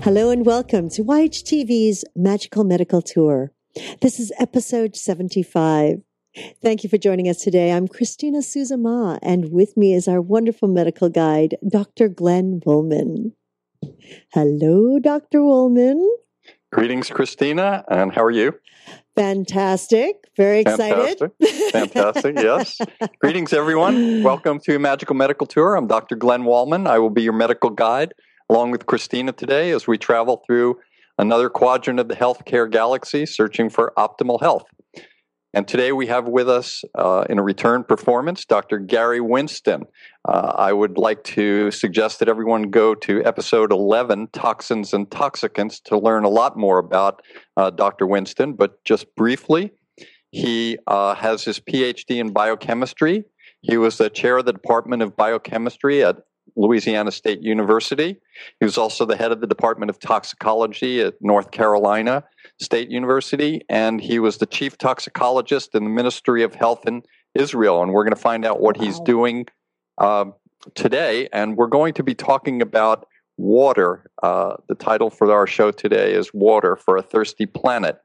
Hello and welcome to YHTV's Magical Medical Tour. This is episode 75. Thank you for joining us today. I'm Christina Suzama, and with me is our wonderful medical guide, Dr. Glenn Woolman. Hello, Dr. Woolman. Greetings, Christina, and how are you? Fantastic. Very excited. Fantastic. Fantastic. yes. Greetings, everyone. Welcome to Magical Medical Tour. I'm Dr. Glenn Wallman. I will be your medical guide along with Christina today as we travel through another quadrant of the healthcare galaxy searching for optimal health. And today we have with us uh, in a return performance Dr. Gary Winston. Uh, I would like to suggest that everyone go to episode 11, Toxins and Toxicants, to learn a lot more about uh, Dr. Winston. But just briefly, he uh, has his PhD in biochemistry. He was the chair of the Department of Biochemistry at Louisiana State University. He was also the head of the Department of Toxicology at North Carolina State University, and he was the chief toxicologist in the Ministry of Health in Israel. And we're going to find out what wow. he's doing uh, today. And we're going to be talking about water. Uh, the title for our show today is Water for a Thirsty Planet.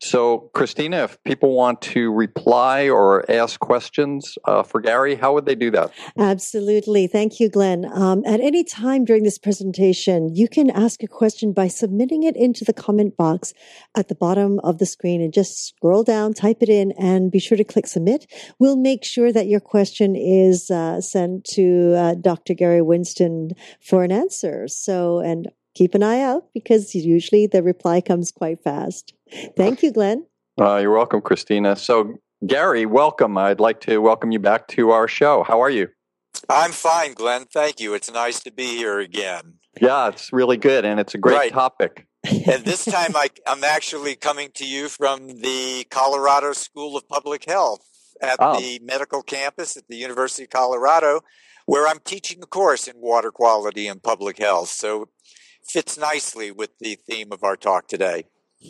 So, Christina, if people want to reply or ask questions uh, for Gary, how would they do that? Absolutely. Thank you, Glenn. Um, at any time during this presentation, you can ask a question by submitting it into the comment box at the bottom of the screen and just scroll down, type it in, and be sure to click submit. We'll make sure that your question is uh, sent to uh, Dr. Gary Winston for an answer. So, and keep an eye out because usually the reply comes quite fast. Thank you, Glenn. Uh, you're welcome, Christina. So, Gary, welcome. I'd like to welcome you back to our show. How are you? I'm fine, Glenn. Thank you. It's nice to be here again. Yeah, it's really good, and it's a great right. topic. and this time I, I'm actually coming to you from the Colorado School of Public Health at oh. the medical campus at the University of Colorado, where I'm teaching a course in water quality and public health. So fits nicely with the theme of our talk today.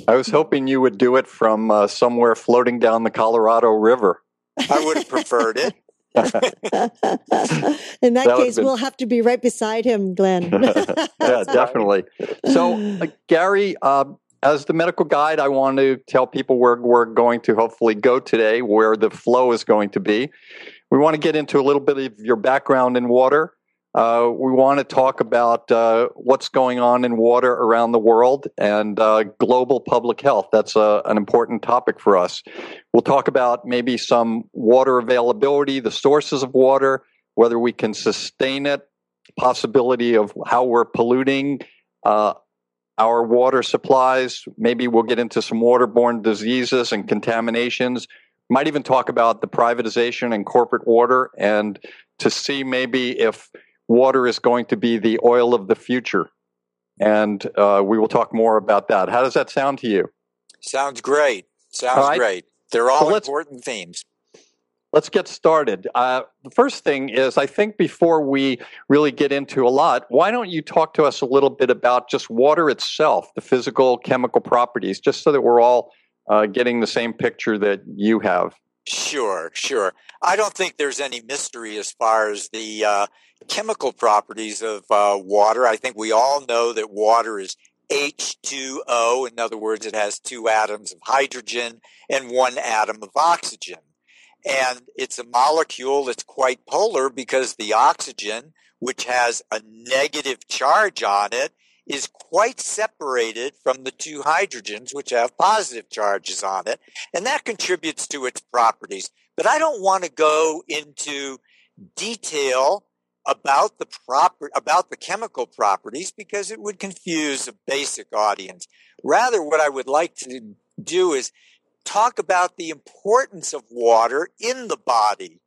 I was hoping you would do it from uh, somewhere floating down the Colorado River. I would have preferred it. In that, that case, been... we'll have to be right beside him, Glenn. yeah, definitely. So, uh, Gary, uh, as the medical guide, I want to tell people where we're going to hopefully go today, where the flow is going to be. We want to get into a little bit of your background in water, uh, we want to talk about uh, what's going on in water around the world and uh, global public health. That's uh, an important topic for us. We'll talk about maybe some water availability, the sources of water, whether we can sustain it, possibility of how we're polluting uh, our water supplies. Maybe we'll get into some waterborne diseases and contaminations. Might even talk about the privatization and corporate water and to see maybe if water is going to be the oil of the future. And uh, we will talk more about that. How does that sound to you? Sounds great. Sounds all right. great. They're all so important themes. Let's get started. Uh, the first thing is, I think before we really get into a lot, why don't you talk to us a little bit about just water itself, the physical, chemical properties, just so that we're all uh, getting the same picture that you have? Sure, sure. I don't think there's any mystery as far as the uh, chemical properties of uh, water. I think we all know that water is H2O. In other words, it has two atoms of hydrogen and one atom of oxygen. And it's a molecule that's quite polar because the oxygen, which has a negative charge on it, is quite separated from the two hydrogens, which have positive charges on it, and that contributes to its properties. But I don't want to go into detail about the proper about the chemical properties because it would confuse a basic audience. Rather, what I would like to do is talk about the importance of water in the body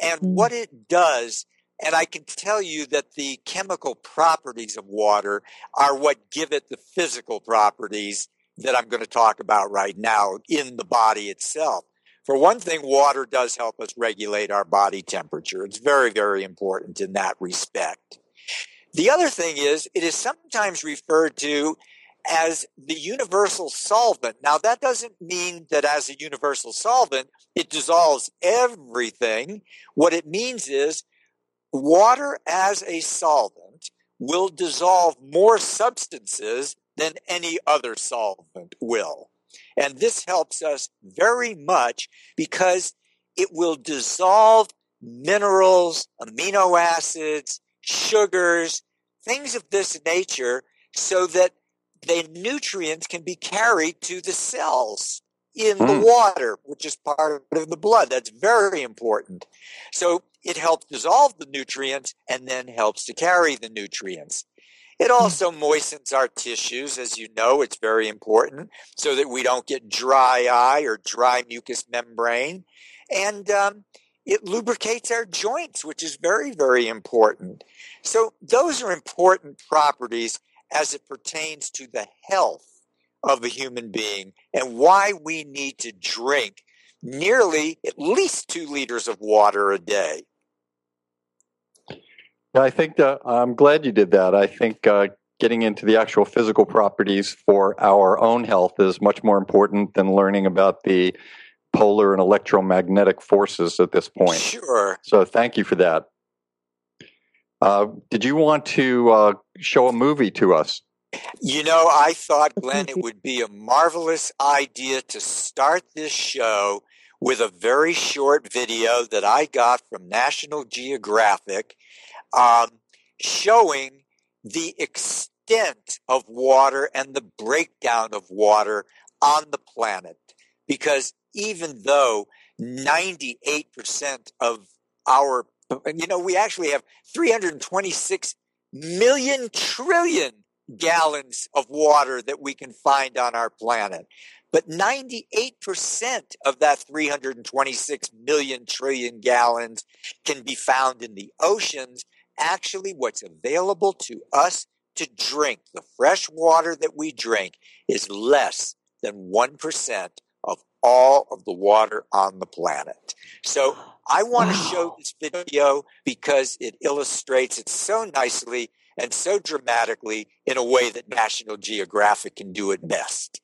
and mm. what it does and I can tell you that the chemical properties of water are what give it the physical properties that I'm going to talk about right now in the body itself. For one thing, water does help us regulate our body temperature. It's very, very important in that respect. The other thing is, it is sometimes referred to as the universal solvent. Now, that doesn't mean that as a universal solvent, it dissolves everything. What it means is Water as a solvent will dissolve more substances than any other solvent will. And this helps us very much because it will dissolve minerals, amino acids, sugars, things of this nature so that the nutrients can be carried to the cells in mm. the water, which is part of the blood. That's very important. So it helps dissolve the nutrients and then helps to carry the nutrients. It hmm. also moistens our tissues, as you know, it's very important so that we don't get dry eye or dry mucous membrane. And um, it lubricates our joints, which is very, very important. So those are important properties as it pertains to the health of a human being and why we need to drink nearly at least two liters of water a day. I think that, I'm glad you did that. I think uh, getting into the actual physical properties for our own health is much more important than learning about the polar and electromagnetic forces at this point. Sure. So thank you for that. Uh, did you want to uh, show a movie to us? You know, I thought, Glenn, it would be a marvelous idea to start this show with a very short video that I got from National Geographic um, showing the extent of water and the breakdown of water on the planet. Because even though 98% of our, you know, we actually have 326 million trillion gallons of water that we can find on our planet. But 98% of that 326 million trillion gallons can be found in the oceans. Actually, what's available to us to drink, the fresh water that we drink, is less than 1% of all of the water on the planet. So I want wow. to show this video because it illustrates it so nicely and so dramatically in a way that National Geographic can do it best.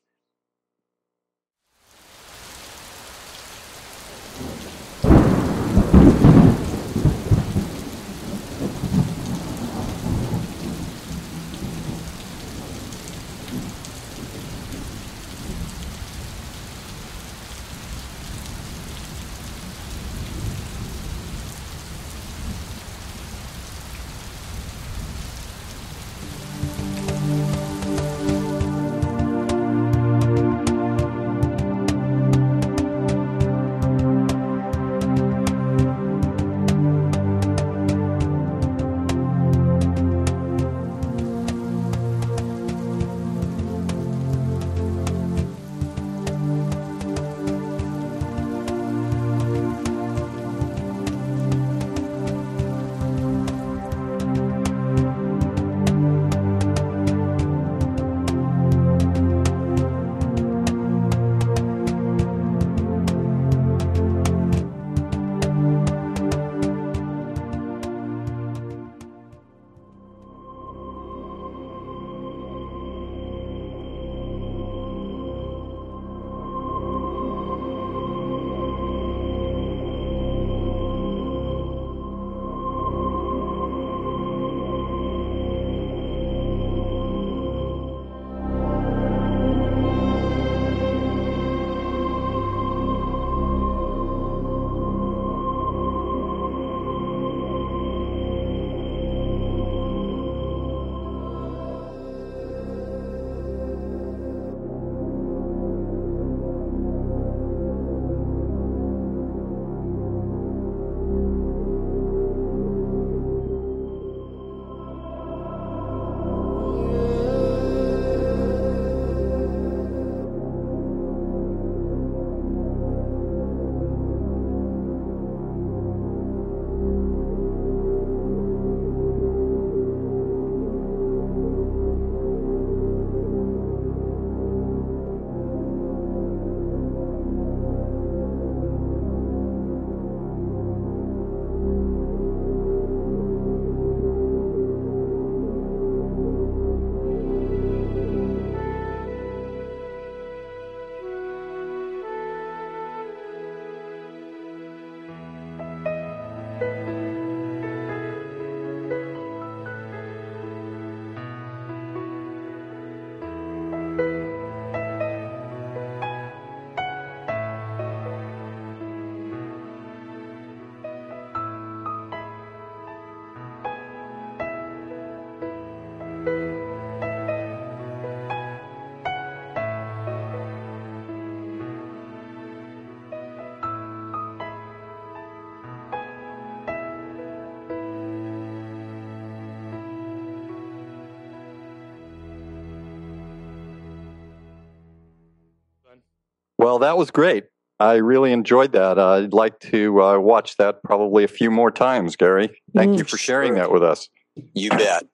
Well, that was great. I really enjoyed that. Uh, I'd like to uh, watch that probably a few more times, Gary. Thank mm, you for sharing sure. that with us. You bet.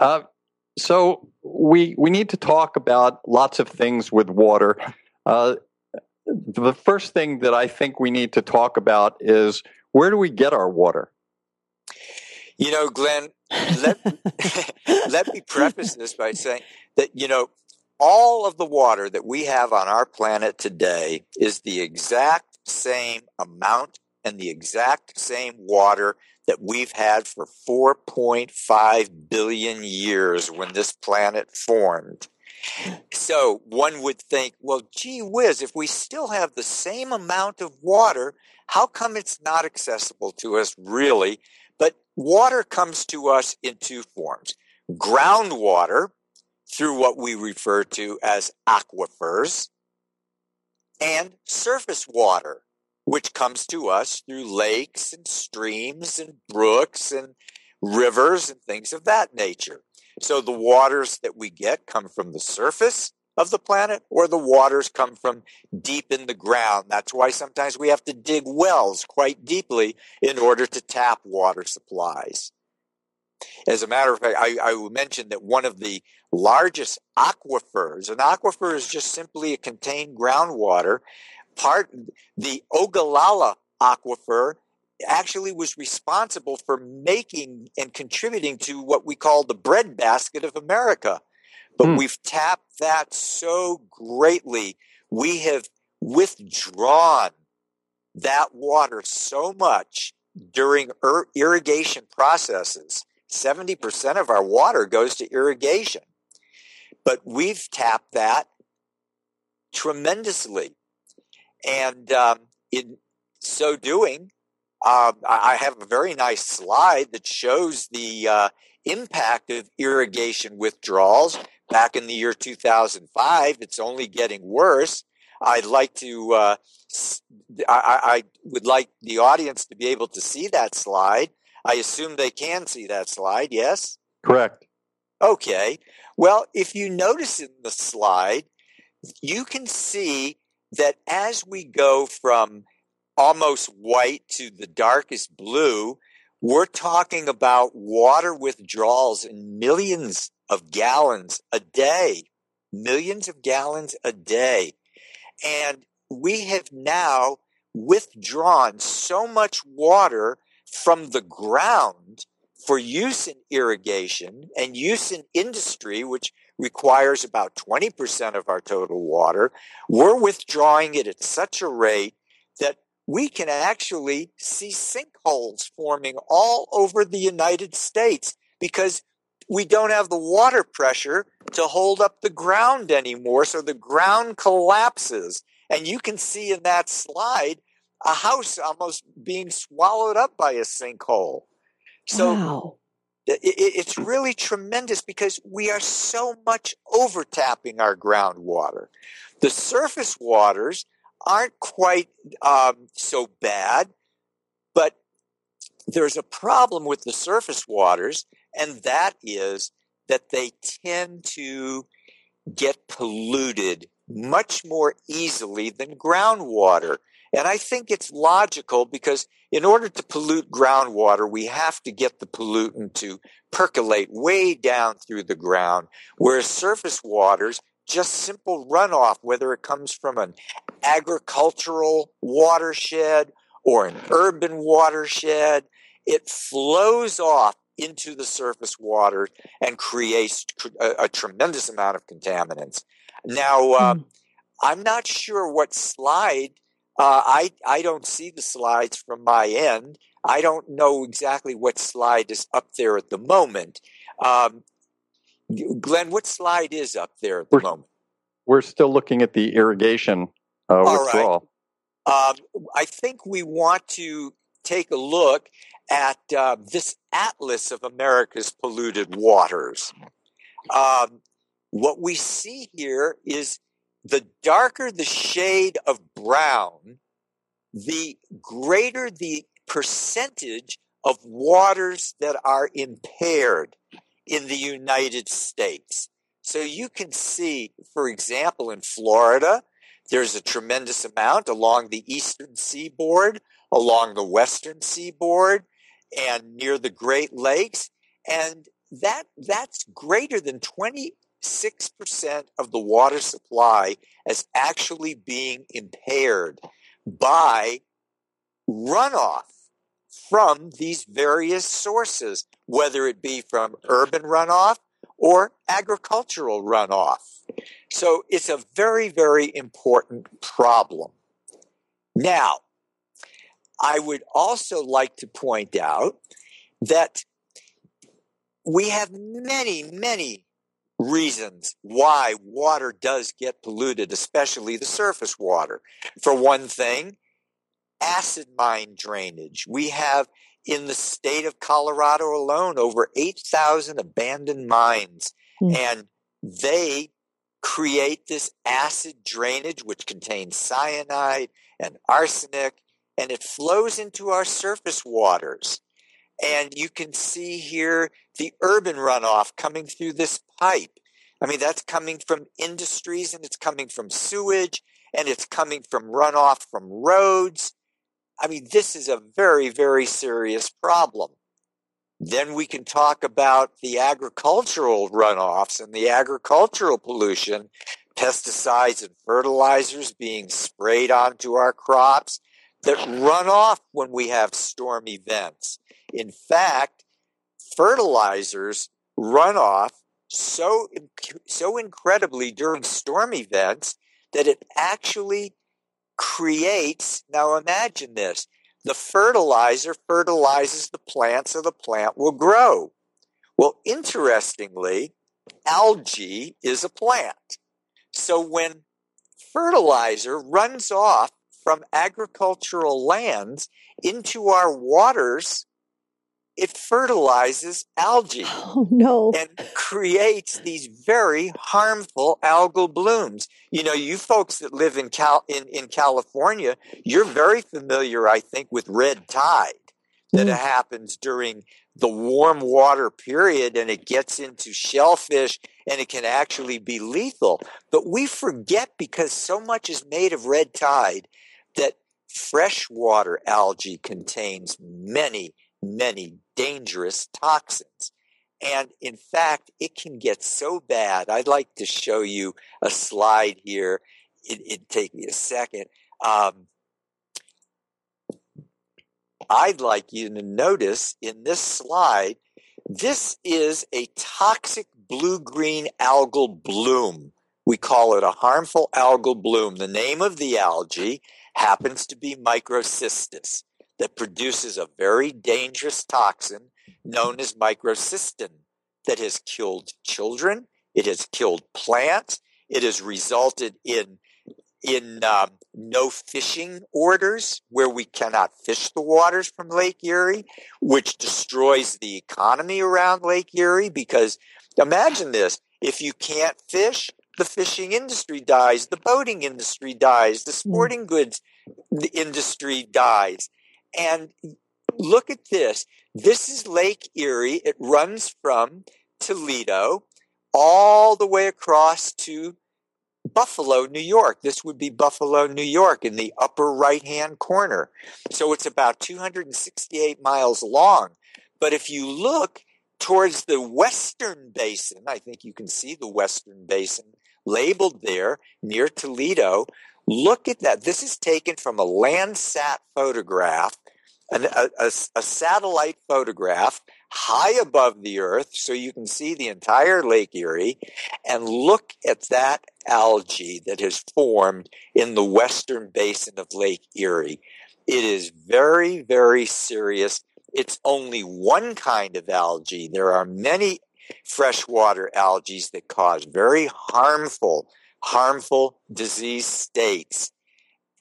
Uh, so we we need to talk about lots of things with water. Uh, the first thing that I think we need to talk about is where do we get our water? You know, Glenn, let, let me preface this by saying that, you know, all of the water that we have on our planet today is the exact same amount and the exact same water that we've had for 4.5 billion years when this planet formed. So one would think, well, gee whiz, if we still have the same amount of water, how come it's not accessible to us really? But water comes to us in two forms groundwater, through what we refer to as aquifers, and surface water, which comes to us through lakes and streams and brooks and rivers and things of that nature. So the waters that we get come from the surface of the planet or the waters come from deep in the ground. That's why sometimes we have to dig wells quite deeply in order to tap water supplies. As a matter of fact, I, I mentioned that one of the largest aquifers, an aquifer is just simply a contained groundwater. Part the Ogallala aquifer actually was responsible for making and contributing to what we call the breadbasket of America. But mm. we've tapped that so greatly. We have withdrawn that water so much during ir- irrigation processes 70% of our water goes to irrigation. But we've tapped that tremendously. And um, in so doing, uh, I have a very nice slide that shows the uh, impact of irrigation withdrawals back in the year 2005. It's only getting worse. I'd like to, uh, I, I, would like the audience to be able to see that slide. I assume they can see that slide, yes? Correct. Okay. Well, if you notice in the slide, you can see that as we go from almost white to the darkest blue, we're talking about water withdrawals in millions of gallons a day, millions of gallons a day. And we have now withdrawn so much water from the ground for use in irrigation and use in industry, which requires about 20% of our total water, we're withdrawing it at such a rate that we can actually see sinkholes forming all over the United States because we don't have the water pressure to hold up the ground anymore. So the ground collapses. And you can see in that slide a house almost being swallowed up by a sinkhole. So wow. it, it's really tremendous because we are so much over tapping our groundwater. The surface waters aren't quite um, so bad, but there's a problem with the surface waters, and that is that they tend to get polluted much more easily than groundwater. And I think it's logical because in order to pollute groundwater, we have to get the pollutant to percolate way down through the ground, whereas surface waters, just simple runoff, whether it comes from an agricultural watershed or an urban watershed, it flows off into the surface water and creates a, a tremendous amount of contaminants. Now, uh, mm. I'm not sure what slide uh, I I don't see the slides from my end. I don't know exactly what slide is up there at the moment. Um, Glenn, what slide is up there at the we're, moment? We're still looking at the irrigation uh, withdrawal. Right. Um, I think we want to take a look at uh, this atlas of America's polluted waters. Um, what we see here is the darker the shade of brown, the greater the percentage of waters that are impaired in the United States. So you can see, for example, in Florida, There's a tremendous amount along the eastern seaboard, along the western seaboard, and near the Great Lakes. And that that's greater than 26% of the water supply as actually being impaired by runoff from these various sources, whether it be from urban runoff or agricultural runoff. So it's a very, very important problem. Now, I would also like to point out that we have many, many reasons why water does get polluted, especially the surface water. For one thing, acid mine drainage. We have in the state of Colorado alone over 8,000 abandoned mines, mm. and they create this acid drainage, which contains cyanide and arsenic, and it flows into our surface waters. And you can see here the urban runoff coming through this pipe. I mean, that's coming from industries and it's coming from sewage and it's coming from runoff from roads. I mean, this is a very, very serious problem. Then we can talk about the agricultural runoffs and the agricultural pollution, pesticides and fertilizers being sprayed onto our crops that run off when we have storm events. In fact, fertilizers run off so so incredibly during storm events that it actually creates now imagine this the fertilizer fertilizes the plant so the plant will grow well interestingly algae is a plant so when fertilizer runs off from agricultural lands into our waters it fertilizes algae. Oh, no. And creates these very harmful algal blooms. You know, you folks that live in, Cal- in, in California, you're very familiar, I think, with red tide that mm. happens during the warm water period and it gets into shellfish and it can actually be lethal. But we forget because so much is made of red tide that freshwater algae contains many, many dangerous toxins. And in fact, it can get so bad. I'd like to show you a slide here. It, would take me a second. Um, I'd like you to notice in this slide, this is a toxic blue-green algal bloom. We call it a harmful algal bloom. The name of the algae happens to be microcystis that produces a very dangerous toxin known as microcystin that has killed children, it has killed plants, it has resulted in in um, no fishing orders where we cannot fish the waters from Lake Erie, which destroys the economy around Lake Erie. Because imagine this if you can't fish, the fishing industry dies, the boating industry dies, the hmm. sporting goods industry dies. And look at this. This is Lake Erie. It runs from Toledo all the way across to Buffalo, New York. This would be Buffalo, New York in the upper right hand corner. So it's about 268 miles long. But if you look towards the western basin, I think you can see the western basin labeled there near Toledo. Look at that. This is taken from a Landsat photograph, an, a, a, a satellite photograph high above the earth so you can see the entire Lake Erie and look at that algae that has formed in the western basin of Lake Erie. It is very, very serious. It's only one kind of algae. There are many freshwater algae that cause very harmful harmful disease states.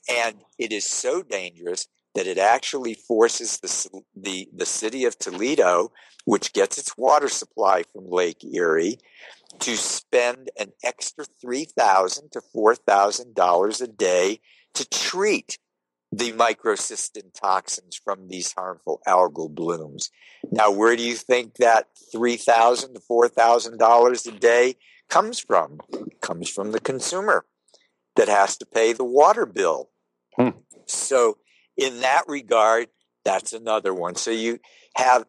And it is so dangerous that it actually forces the, the, the city of Toledo, which gets its water supply from Lake Erie, to spend an extra $3,000 to $4,000 a day to treat the microcystin toxins from these harmful algal blooms. Now, where do you think that $3,000 to $4,000 a day comes from? It comes from the consumer. that has to pay the water bill. Hmm. So, in that regard, that's another one. So, you have,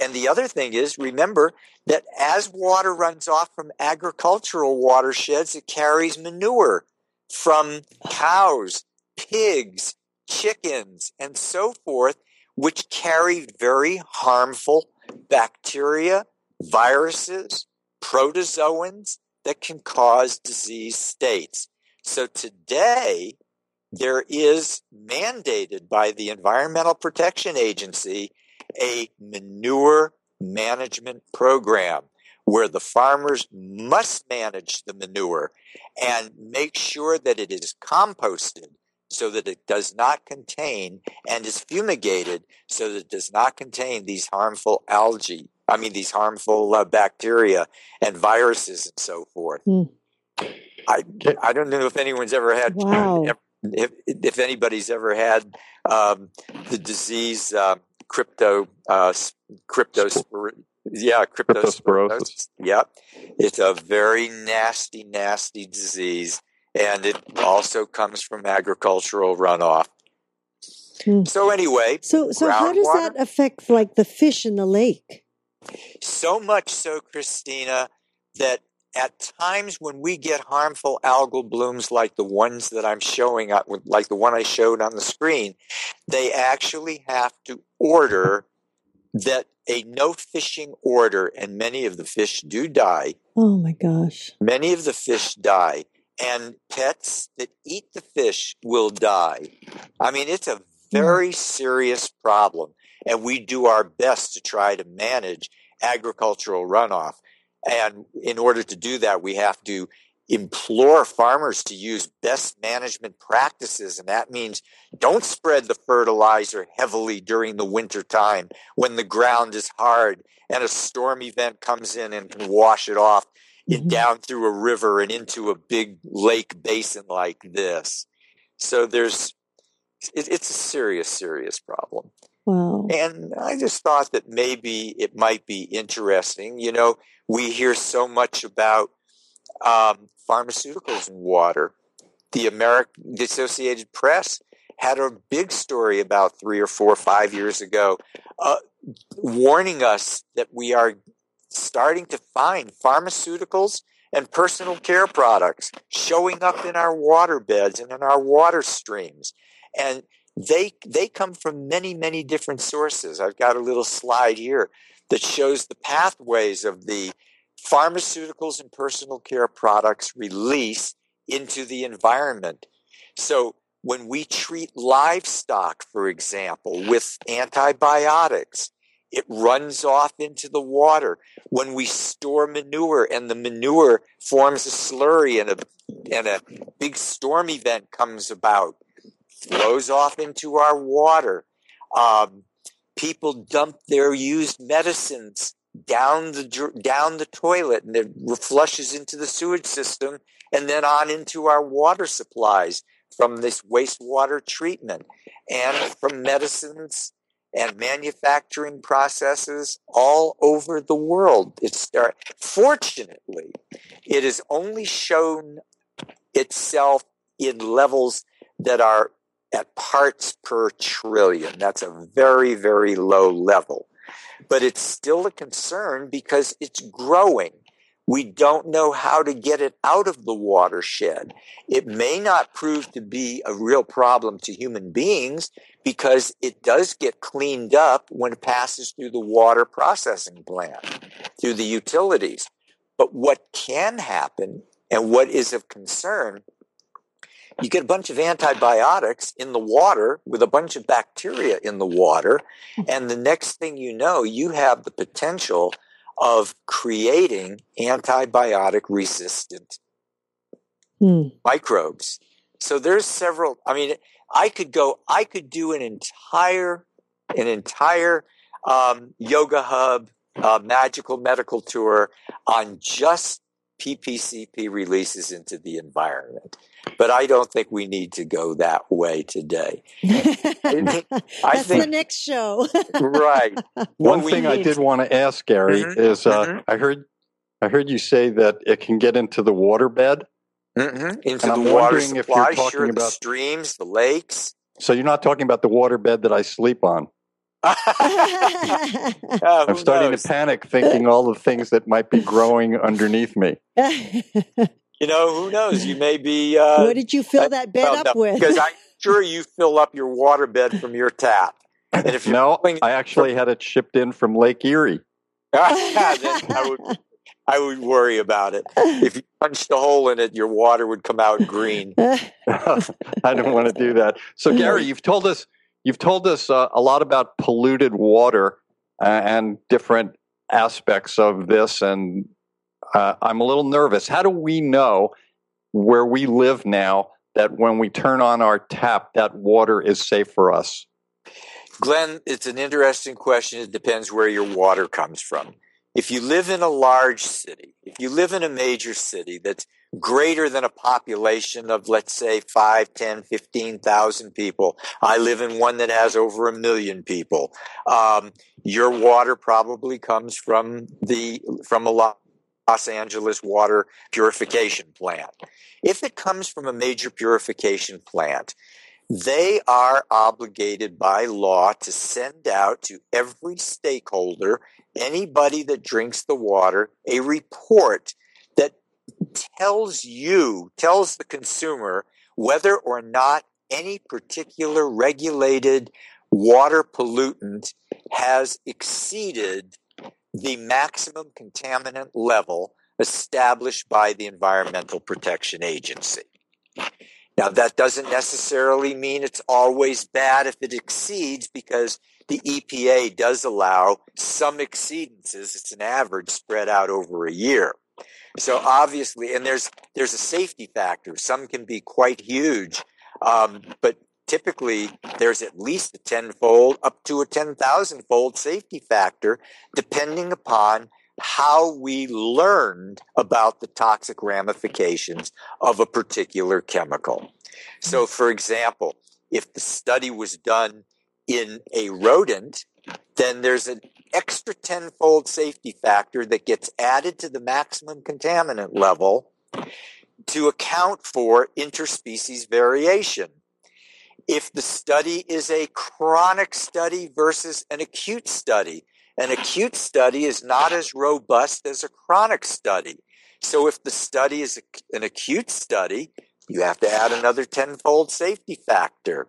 and the other thing is remember that as water runs off from agricultural watersheds, it carries manure from cows, pigs, chickens, and so forth, which carry very harmful bacteria, viruses, protozoans that can cause disease states. So today, there is mandated by the Environmental Protection Agency a manure management program where the farmers must manage the manure and make sure that it is composted so that it does not contain and is fumigated so that it does not contain these harmful algae i mean these harmful uh, bacteria and viruses and so forth Mm. i i don't know if anyone's ever had Wow. if, if anybody's ever had um, the disease uh, crypto uh, s- cryptospor- yeah Cryptosporosis. Yep, it's a very nasty, nasty disease, and it also comes from agricultural runoff. Hmm. So anyway, So, so how does Groundwater? that affect like the fish in the lake? So much so, Christina, that at times when we get harmful algal blooms like the ones that I'm showing, up, like the one I showed on the screen, they actually have to order that a no fishing order, and many of the fish do die. Oh my gosh. Many of the fish die, and pets that eat the fish will die. I mean, it's a hmm. very serious problem, and we do our best to try to manage agricultural runoff. And in order to do that, we have to implore farmers to use best management practices. And that means don't spread the fertilizer heavily during the winter time when the ground is hard and a storm event comes in and can wash it off it Mhm. down through a river and into a big lake basin like this. So there's, it, it's a serious, serious problem. Wow. And I just thought that maybe it might be interesting. You know, we hear so much about um, pharmaceuticals in water. The American, the Associated Press had a big story about three or four, five years ago, uh, warning us that we are starting to find pharmaceuticals and personal care products showing up in our water beds and in our water streams. And they they come from many many different sources. I've got a little slide here that shows the pathways of the pharmaceuticals and personal care products release into the environment. So when we treat livestock for example with antibiotics it runs off into the water. When we store manure and the manure forms a slurry and a and a big storm event comes about flows off into our water. Um, people dump their used medicines down the down the toilet, and it flushes into the sewage system, and then on into our water supplies from this wastewater treatment, and from medicines and manufacturing processes all over the world. It's fortunately, it has only shown itself in levels that are at parts per trillion. That's a very, very low level. But it's still a concern because it's growing. We don't know how to get it out of the watershed. It may not prove to be a real problem to human beings because it does get cleaned up when it passes through the water processing plant, through the utilities. But what can happen and what is of concern you get a bunch of antibiotics in the water with a bunch of bacteria in the water. And the next thing you know, you have the potential of creating antibiotic resistant Hmm. microbes. So there's several, I mean, I could go, I could do an entire, an entire um, yoga hub, uh, magical medical tour on just PPCP releases into the environment. But I don't think we need to go that way today. That's think- the next show. Right. One What we thing I did want to ask Gary Mhm, is uh, mhm. I heard I heard you say that it can get into the waterbed Mm-hmm. Into And the I'm water wondering if you're talking sure, the about- streams, the lakes. So you're not talking about the waterbed that I sleep on. Yeah, I'm starting knows? to panic thinking all the things that might be growing underneath me. You know, who knows? You may be. Uh, what did you fill that bed well, up no, with? Because I'm sure you fill up your water bed from your tap. And if No, filling- I actually had it shipped in from Lake Erie. I would, I would worry about it. If you punched a hole in it, your water would come out green. I don't want to do that. So, Gary, you've told us you've told us uh, a lot about polluted water uh, and different aspects of this, and uh, I'm a little nervous. How do we know where we live now that when we turn on our tap, that water is safe for us? Glenn, it's an interesting question. It depends where your water comes from. If you live in a large city, if you live in a major city that's greater than a population of, let's say, 5, 10, 15,000 people, I live in one that has over a million people, um, your water probably comes from the, from a Los Angeles water purification plant. If it comes from a major purification plant, they are obligated by law to send out to every stakeholder, anybody that drinks the water, a report that tells you, tells the consumer whether or not any particular regulated water pollutant has exceeded the maximum contaminant level established by the Environmental Protection Agency. Now, that doesn't necessarily mean it's always bad if it exceeds because the EPA does allow some exceedances. It's an average spread out over a year. So obviously, and there's there's a safety factor. Some can be quite huge, um, but typically there's at least a tenfold, up to a ten thousand fold safety factor, depending upon how we learned about the toxic ramifications of a particular chemical. So, for example, if the study was done in a rodent, then there's an extra tenfold safety factor that gets added to the maximum contaminant level to account for interspecies variation. If the study is a chronic study versus an acute study, an acute study is not as robust as a chronic study. So if the study is an acute study, you have to add another tenfold safety factor.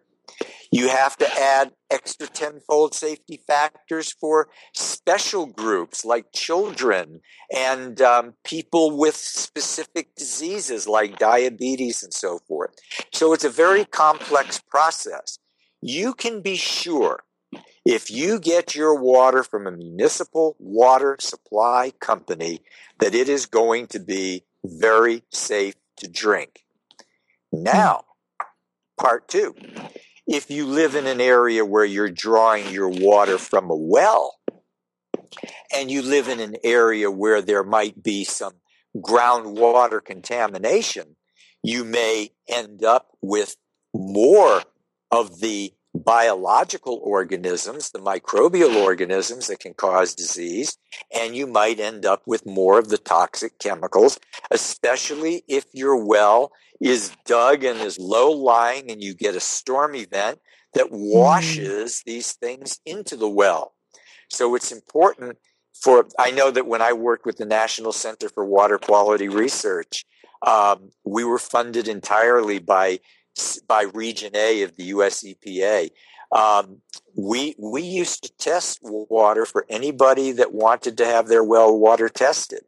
You have to add extra tenfold safety factors for special groups like children and um, people with specific diseases like diabetes and so forth. So it's a very complex process. You can be sure if you get your water from a municipal water supply company that it is going to be very safe to drink. Now, part two. If you live in an area where you're drawing your water from a well, and you live in an area where there might be some groundwater contamination, you may end up with more of the biological organisms, the microbial organisms that can cause disease, and you might end up with more of the toxic chemicals, especially if your well is dug and is low lying and you get a storm event that washes these things into the well. So it's important for, I know that when I worked with the National Center for Water Quality Research, um, we were funded entirely by by Region A of the U.S. EPA. Um, we we used to test water for anybody that wanted to have their well water tested.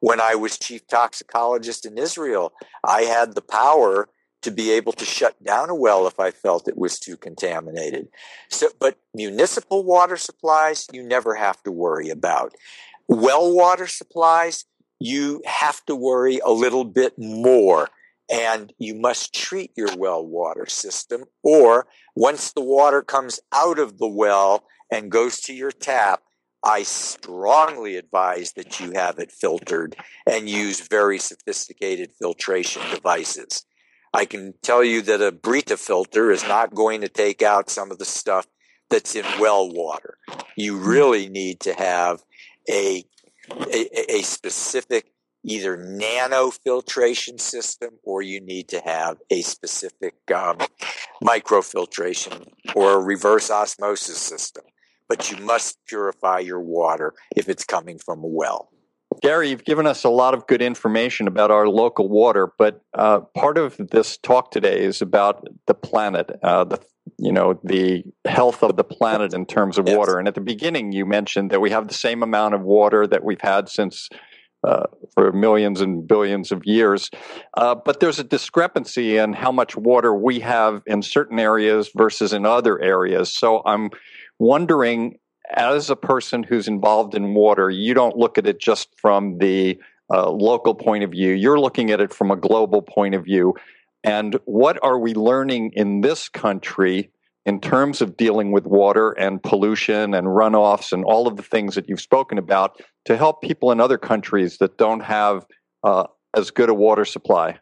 When I was chief toxicologist in Israel, I had the power to be able to shut down a well if I felt it was too contaminated. So, but municipal water supplies, you never have to worry about. Well water supplies, you have to worry a little bit more and you must treat your well water system or once the water comes out of the well and goes to your tap i strongly advise that you have it filtered and use very sophisticated filtration devices. I can tell you that a brita filter is not going to take out some of the stuff that's in well water. You hmm. really need to have a a, a specific either nano filtration system or you need to have a specific um, microfiltration or a reverse osmosis system. But you must purify your water if it's coming from a well. Gary, you've given us a lot of good information about our local water, but uh, part of this talk today is about the planet, uh, the you know the health of the planet in terms of yes. water. And at the beginning, you mentioned that we have the same amount of water that we've had since uh, for millions and billions of years. Uh, but there's a discrepancy in how much water we have in certain areas versus in other areas. So I'm wondering, as a person who's involved in water, you don't look at it just from the uh, local point of view, you're looking at it from a global point of view. And what are we learning in this country in terms of dealing with water and pollution and runoffs and all of the things that you've spoken about to help people in other countries that don't have uh, as good a water supply?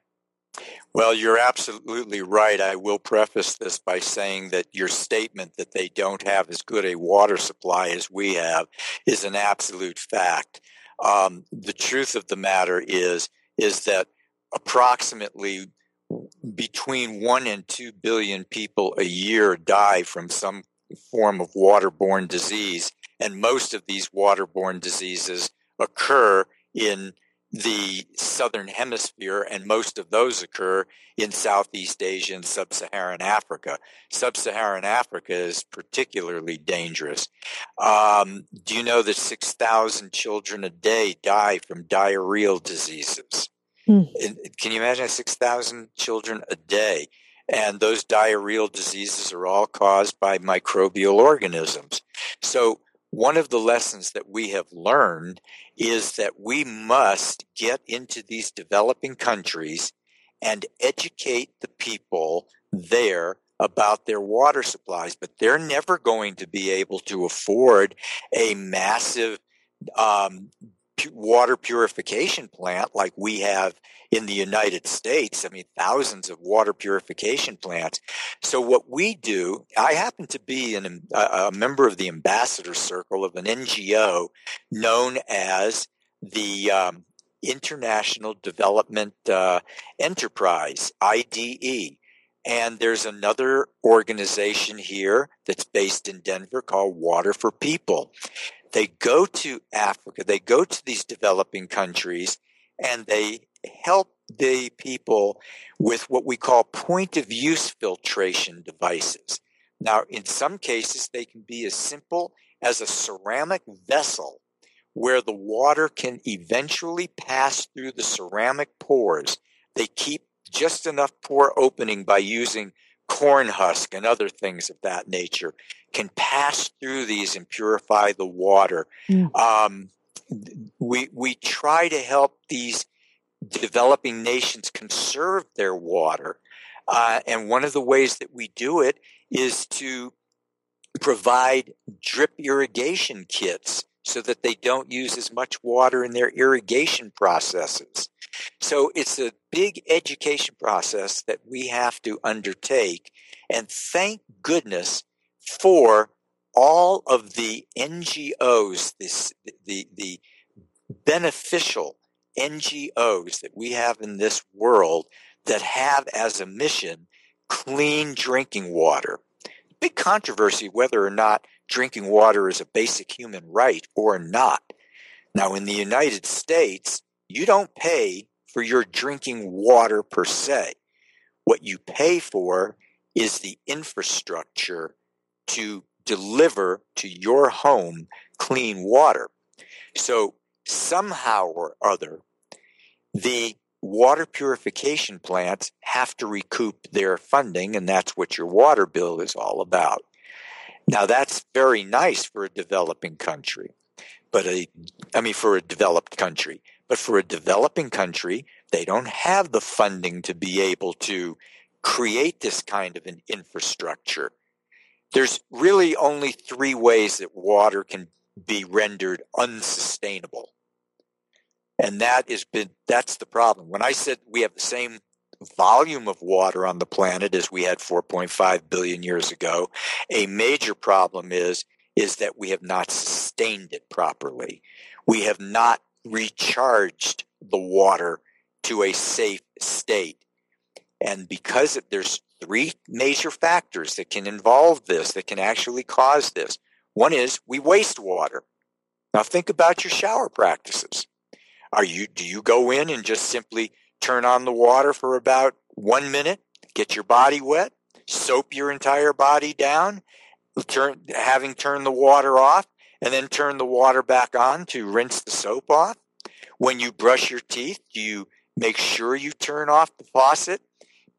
Well, you're absolutely right. I will preface this by saying that your statement that they don't have as good a water supply as we have is an absolute fact. Um, the truth of the matter is is that approximately between one and two billion people a year die from some form of waterborne disease, and most of these waterborne diseases occur in the southern hemisphere, and most of those occur in Southeast Asia and Sub Saharan Africa. Sub Saharan Africa is particularly dangerous. Um, do you know that 6,000 children a day die from diarrheal diseases? Hmm. Can you imagine 6,000 children a day? And those diarrheal diseases are all caused by microbial organisms. So, one of the lessons that we have learned is that we must get into these developing countries and educate the people there about their water supplies, but they're never going to be able to afford a massive um, water purification plant like we have in the United States. I mean, thousands of water purification plants. So what we do, I happen to be an, a, a member of the ambassador circle of an NGO known as the um, International Development uh, Enterprise, IDE. And there's another organization here that's based in Denver called Water for People. They go to Africa, they go to these developing countries, and they help the people with what we call point of use filtration devices. Now, in some cases, they can be as simple as a ceramic vessel where the water can eventually pass through the ceramic pores. They keep just enough pore opening by using corn husk and other things of that nature can pass through these and purify the water. Mm. Um, we we try to help these developing nations conserve their water, uh, and one of the ways that we do it is to provide drip irrigation kits so that they don't use as much water in their irrigation processes. So it's a big education process that we have to undertake. And thank goodness for all of the NGOs, this, the, the beneficial NGOs that we have in this world that have as a mission clean drinking water. Big controversy whether or not drinking water is a basic human right or not. Now, in the United States, you don't pay for your drinking water per se. What you pay for is the infrastructure to deliver to your home clean water. So somehow or other, the water purification plants have to recoup their funding, and that's what your water bill is all about. Now, that's very nice for a developing country, but a, I mean, for a developed country. But for a developing country, they don't have the funding to be able to create this kind of an infrastructure. There's really only three ways that water can be rendered unsustainable. And that is been that's the problem. When I said we have the same volume of water on the planet as we had 4.5 billion years ago, a major problem is is that we have not sustained it properly. We have not recharged the water to a safe state. And because there's three major factors that can involve this, that can actually cause this. One is we waste water. Now think about your shower practices. Are you do you go in and just simply turn on the water for about 1 minute, get your body wet, soap your entire body down, turn having turned the water off and then turn the water back on to rinse the soap off? When you brush your teeth, do you make sure you turn off the faucet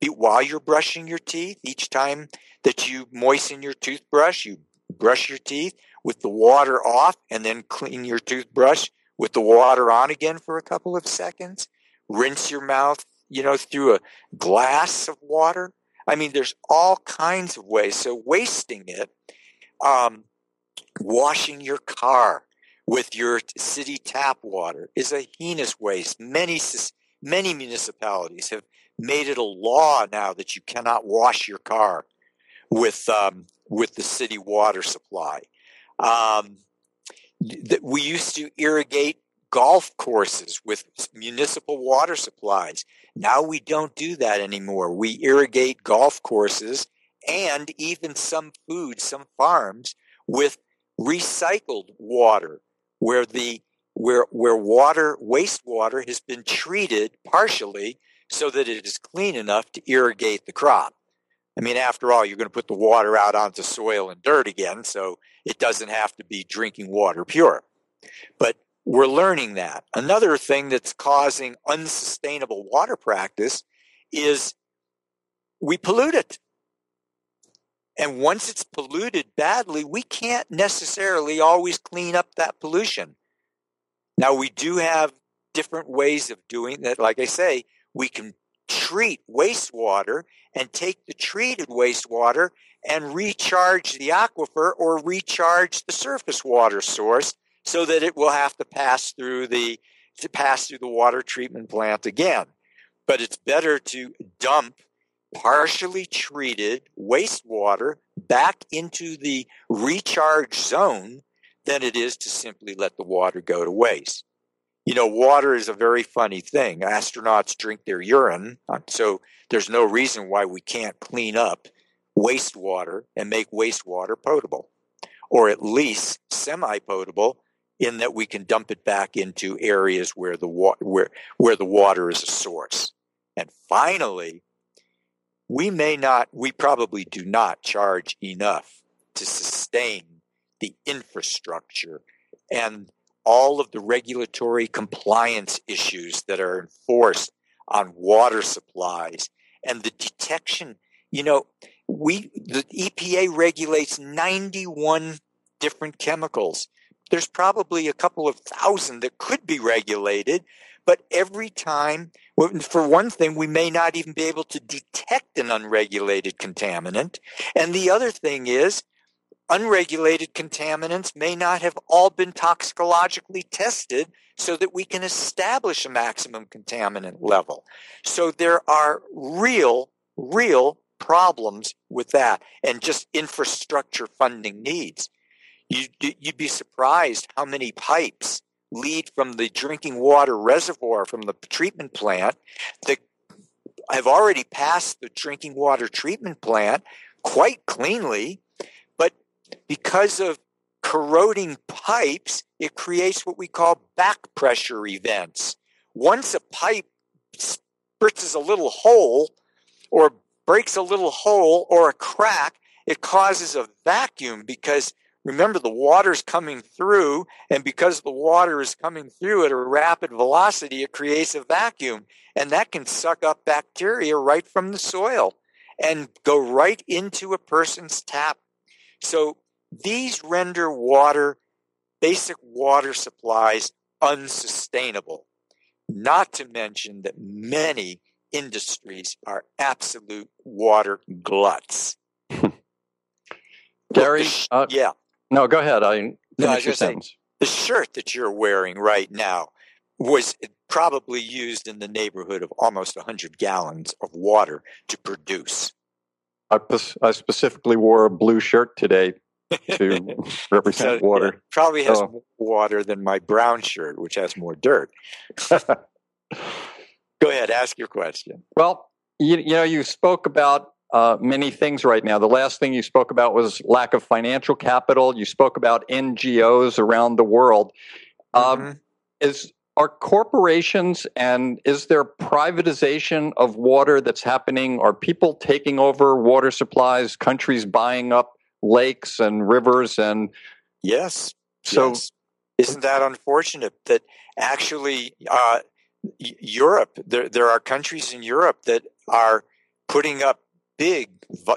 while you're brushing your teeth? Each time that you moisten your toothbrush, you brush your teeth with the water off and then clean your toothbrush with the water on again for a couple of seconds. Rinse your mouth, you know, through a glass of water. I mean, there's all kinds of ways. So wasting it, um, washing your car with your city tap water is a heinous waste. Many many municipalities have made it a law now that you cannot wash your car with um, with the city water supply. Um, th- we used to irrigate golf courses with municipal water supplies. Now we don't do that anymore. We irrigate golf courses and even some food, some farms with recycled water where the where where water wastewater has been treated partially so that it is clean enough to irrigate the crop. I mean, after all, you're going to put the water out onto soil and dirt again, so it doesn't have to be drinking water pure. But we're learning that. Another thing that's causing unsustainable water practice is we pollute it. And once it's polluted badly, we can't necessarily always clean up that pollution. Now, we do have different ways of doing that. Like I say, we can treat wastewater and take the treated wastewater and recharge the aquifer or recharge the surface water source so that it will have to pass through the to pass through the water treatment plant again. But it's better to dump partially treated wastewater back into the recharge zone than it is to simply let the water go to waste. You know, water is a very funny thing. Astronauts drink their urine, uh, so there's no reason why we can't clean up wastewater and make wastewater potable, or at least semi potable in that we can dump it back into areas where the wa- where where the water is a source. And finally, we may not, we probably do not charge enough to sustain the infrastructure and all of the regulatory compliance issues that are enforced on water supplies and the detection. You know, we, the EPA regulates 91 different chemicals. There's probably a couple of thousand that could be regulated, but every time, for one thing, we may not even be able to detect an unregulated contaminant. And the other thing is, unregulated contaminants may not have all been toxicologically tested so that we can establish a maximum contaminant level. So there are real, real problems with that and just infrastructure funding needs. You, would be surprised how many pipes lead from the drinking water reservoir from the treatment plant that have already passed the drinking water treatment plant quite cleanly, but because of corroding pipes, it creates what we call back pressure events. Once a pipe spritzes a little hole or breaks a little hole or a crack, it causes a vacuum because Remember, the water's coming through, and because the water is coming through at a rapid velocity, it creates a vacuum, and that can suck up bacteria right from the soil and go right into a person's tap. So these render water, basic water supplies, unsustainable. Not to mention that many industries are absolute water gluts. Gary, uh, yeah. No, go ahead. I no, I your sentence. Say, the shirt that you're wearing right now was probably used in the neighborhood of almost 100 gallons of water to produce. I, I specifically wore a blue shirt today to represent so, water. Probably has oh. more water than my brown shirt, which has more dirt. Go ahead, ask your question. Well, you, you know, you spoke about uh, many things right now. The last thing you spoke about was lack of financial capital. You spoke about NGOs around the world. Um, mm-hmm. Is are corporations and is there privatization of water that's happening? Are people taking over water supplies? Countries buying up lakes and rivers and yes. So yes. isn't that unfortunate that actually uh, Europe there there are countries in Europe that are putting up big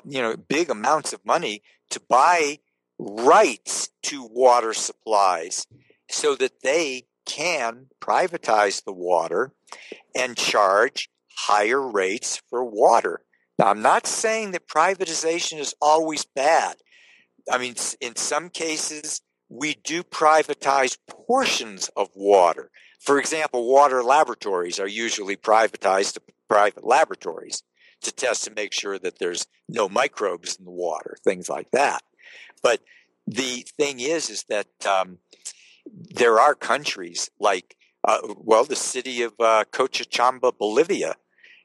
you know big amounts of money to buy rights to water supplies so that they can privatize the water and charge higher rates for water. Now, I'm not saying that privatization is always bad. I mean, in some cases, we do privatize portions of water. For example, water laboratories are usually privatized to private laboratories to test to make sure that there's no microbes in the water, things like that. But the thing is, is that um, there are countries like, uh, well, the city of uh, Cochabamba, Bolivia,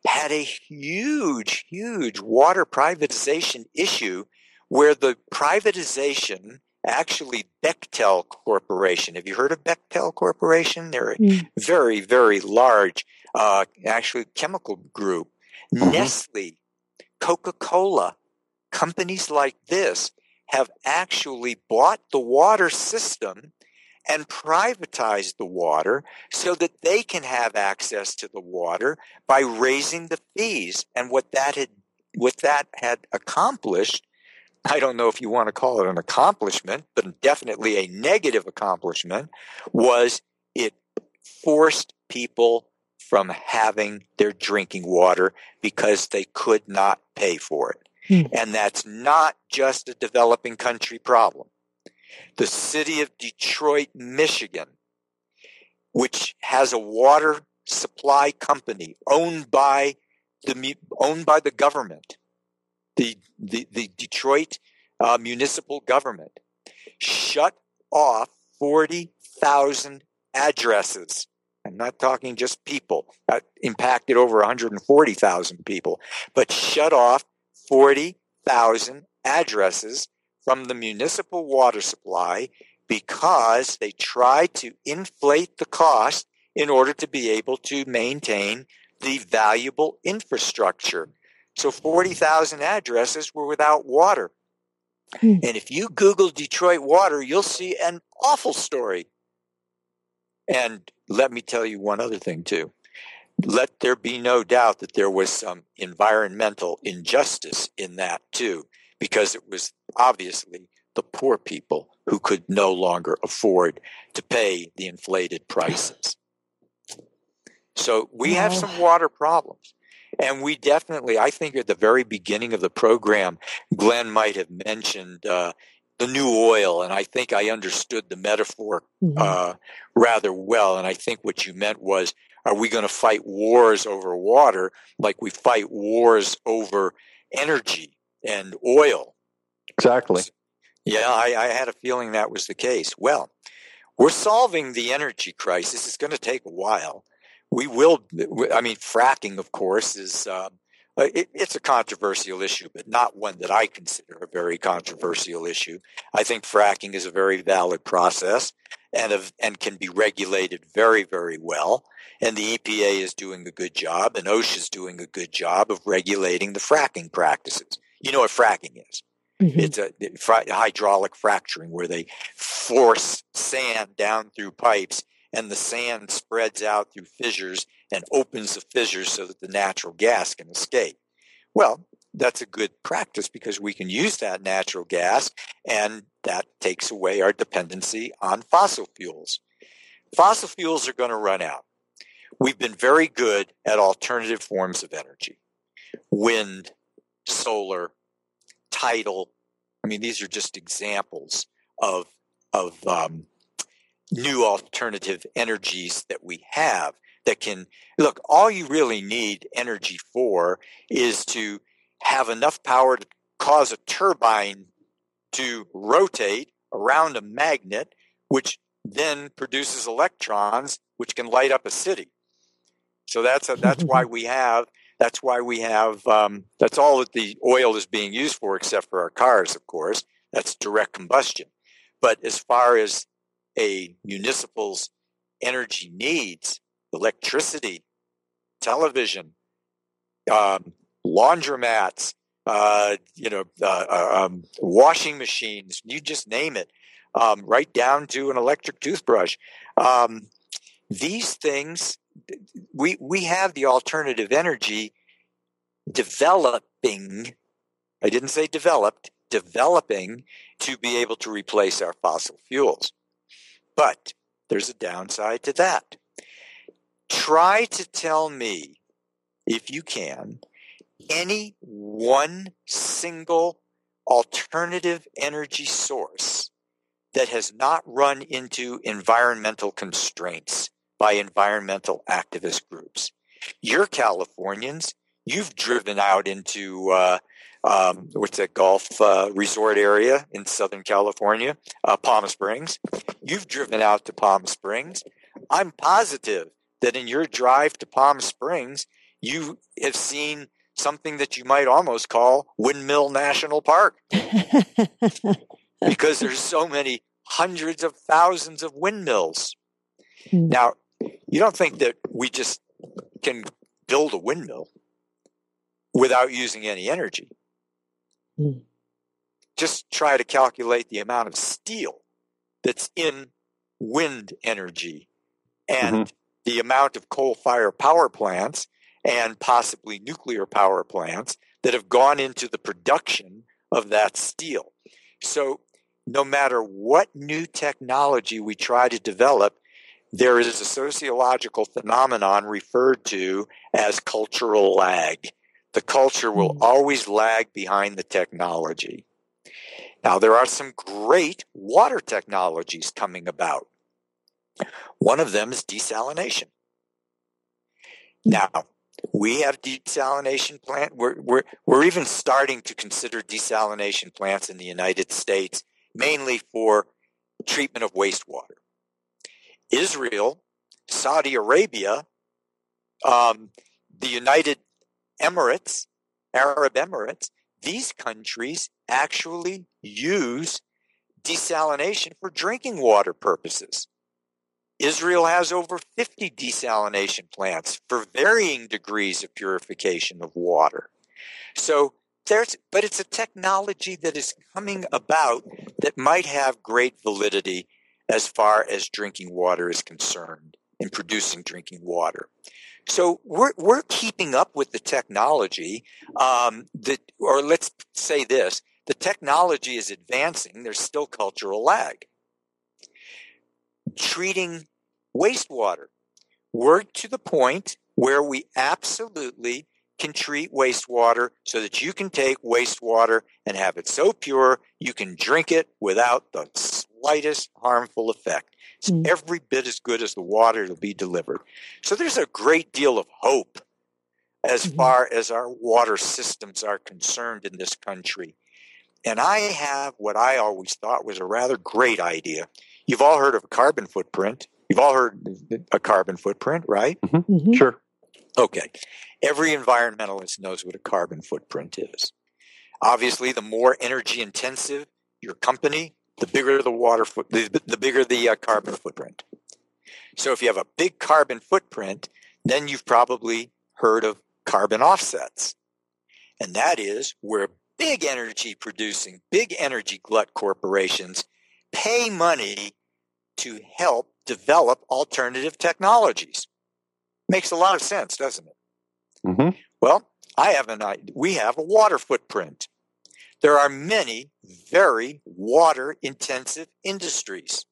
had a huge, huge water privatization issue where the privatization actually Bechtel Corporation. Have you heard of Bechtel Corporation? They're a mm. very, very large, uh, actually chemical group. Mm-hmm. Nestle, Coca Cola, companies like this have actually bought the water system and privatized the water so that they can have access to the water by raising the fees. And what that had what that had accomplished, I don't know if you want to call it an accomplishment, but definitely a negative accomplishment, was it forced people from having their drinking water because they could not pay for it. Hmm. And that's not just a developing country problem the city of Detroit, Michigan, which has a water supply company owned by the owned by the government, the the, the Detroit uh, municipal government, shut off forty thousand addresses. I'm not talking just people. That impacted over 140,000 people, but shut off 40,000 addresses from the municipal water supply because they tried to inflate the cost in order to be able to maintain the valuable infrastructure. So 40,000 addresses were without water. Hmm. And if you Google Detroit water, you'll see an awful story. And let me tell you one other thing, too. Let there be no doubt that there was some environmental injustice in that, too because it was obviously the poor people who could no longer afford to pay the inflated prices. So we have some water problems. And we definitely, I think at the very beginning of the program, Glenn might have mentioned uh, the new oil, and I think I understood the metaphor mm-hmm. uh, rather well. And I think what you meant was, are we going to fight wars over water like we fight wars over energy? and oil. Exactly. Yeah, I, I had a feeling that was the case. Well, we're solving the energy crisis. It's going to take a while. We will. I mean, fracking, of course, is uh, it, it's a controversial issue, but not one that I consider a very controversial issue. I think fracking is a very valid process and of, and can be regulated very, very well. And the EPA is doing a good job, and OSHA is doing a good job of regulating the fracking practices. You know what fracking is? Mm-hmm. It's a, a hydraulic fracturing where they force sand down through pipes and the sand spreads out through fissures and opens the fissures so that the natural gas can escape. Well, that's a good practice because we can use that natural gas and that takes away our dependency on fossil fuels. Fossil fuels are going to run out. We've been very good at alternative forms of energy. Wind, solar, tidal. I mean, these are just examples of of um, new alternative energies that we have that can look. All you really need energy for is to have enough power to cause a turbine to rotate around a magnet, which then produces electrons, which can light up a city. So that's a, that's why we have that's why we have um, that's all that the oil is being used for, except for our cars, of course. That's direct combustion. But as far as a municipal's energy needs, electricity, television, um, laundromats, uh, you know, uh, uh, um, washing machines, you just name it, um, right down to an electric toothbrush. Um, these things, we we have the alternative energy developing. I didn't say developed, developing to be able to replace our fossil fuels. But there's a downside to that. Try to tell me, if you can, any one single alternative energy source that has not run into environmental constraints by environmental activist groups. You're Californians. You've driven out into uh, um, what's that golf uh, resort area in Southern California, uh, Palm Springs. You've driven out to Palm Springs. I'm positive that in your drive to Palm Springs, you have seen something that you might almost call Windmill National Park because there's so many hundreds of thousands of windmills. Mm. Now, you don't think that we just can build a windmill without using any energy. Mm. Just try to calculate the amount of steel that's in wind energy and mm-hmm. The amount of coal fired power plants and possibly nuclear power plants that have gone into the production of that steel. So, no matter what new technology we try to develop, there is a sociological phenomenon referred to as cultural lag. The culture will hmm. always lag behind the technology. Now, there are some great water technologies coming about. One of them is desalination. Now, we have desalination plant. We're, we're, we're even starting to consider desalination plants in the United States, mainly for treatment of wastewater. Israel, Saudi Arabia, um, the United Emirates, Arab Emirates, these countries actually use desalination for drinking water purposes. Israel has over 50 desalination plants for varying degrees of purification of water. So there's, but it's a technology that is coming about that might have great validity as far as drinking water is concerned in producing drinking water. So we're we're keeping up with the technology. Um, that, or let's say this: the technology is advancing. There's still cultural lag. Treating wastewater. We're to the point where we absolutely can treat wastewater so that you can take wastewater and have it so pure you can drink it without the slightest harmful effect. It's mm. every bit as good as the water to be delivered. So there's a great deal of hope as mm-hmm. far as our water systems are concerned in this country. And I have what I always thought was a rather great idea. You've all heard of a carbon footprint. You've all heard a carbon footprint, right? Mm-hmm. Mm-hmm. Sure. Okay. Every environmentalist knows what a carbon footprint is. Obviously, the more energy intensive your company, the bigger the water foot, the, the bigger the uh, carbon footprint. So if you have a big carbon footprint, then you've probably heard of carbon offsets. And that is where big energy producing, big energy glut corporations pay money to help develop alternative technologies. Makes a lot of sense, doesn't it? Mm-hmm. Well, I have an idea. We have a water footprint. There are many very water intensive industries.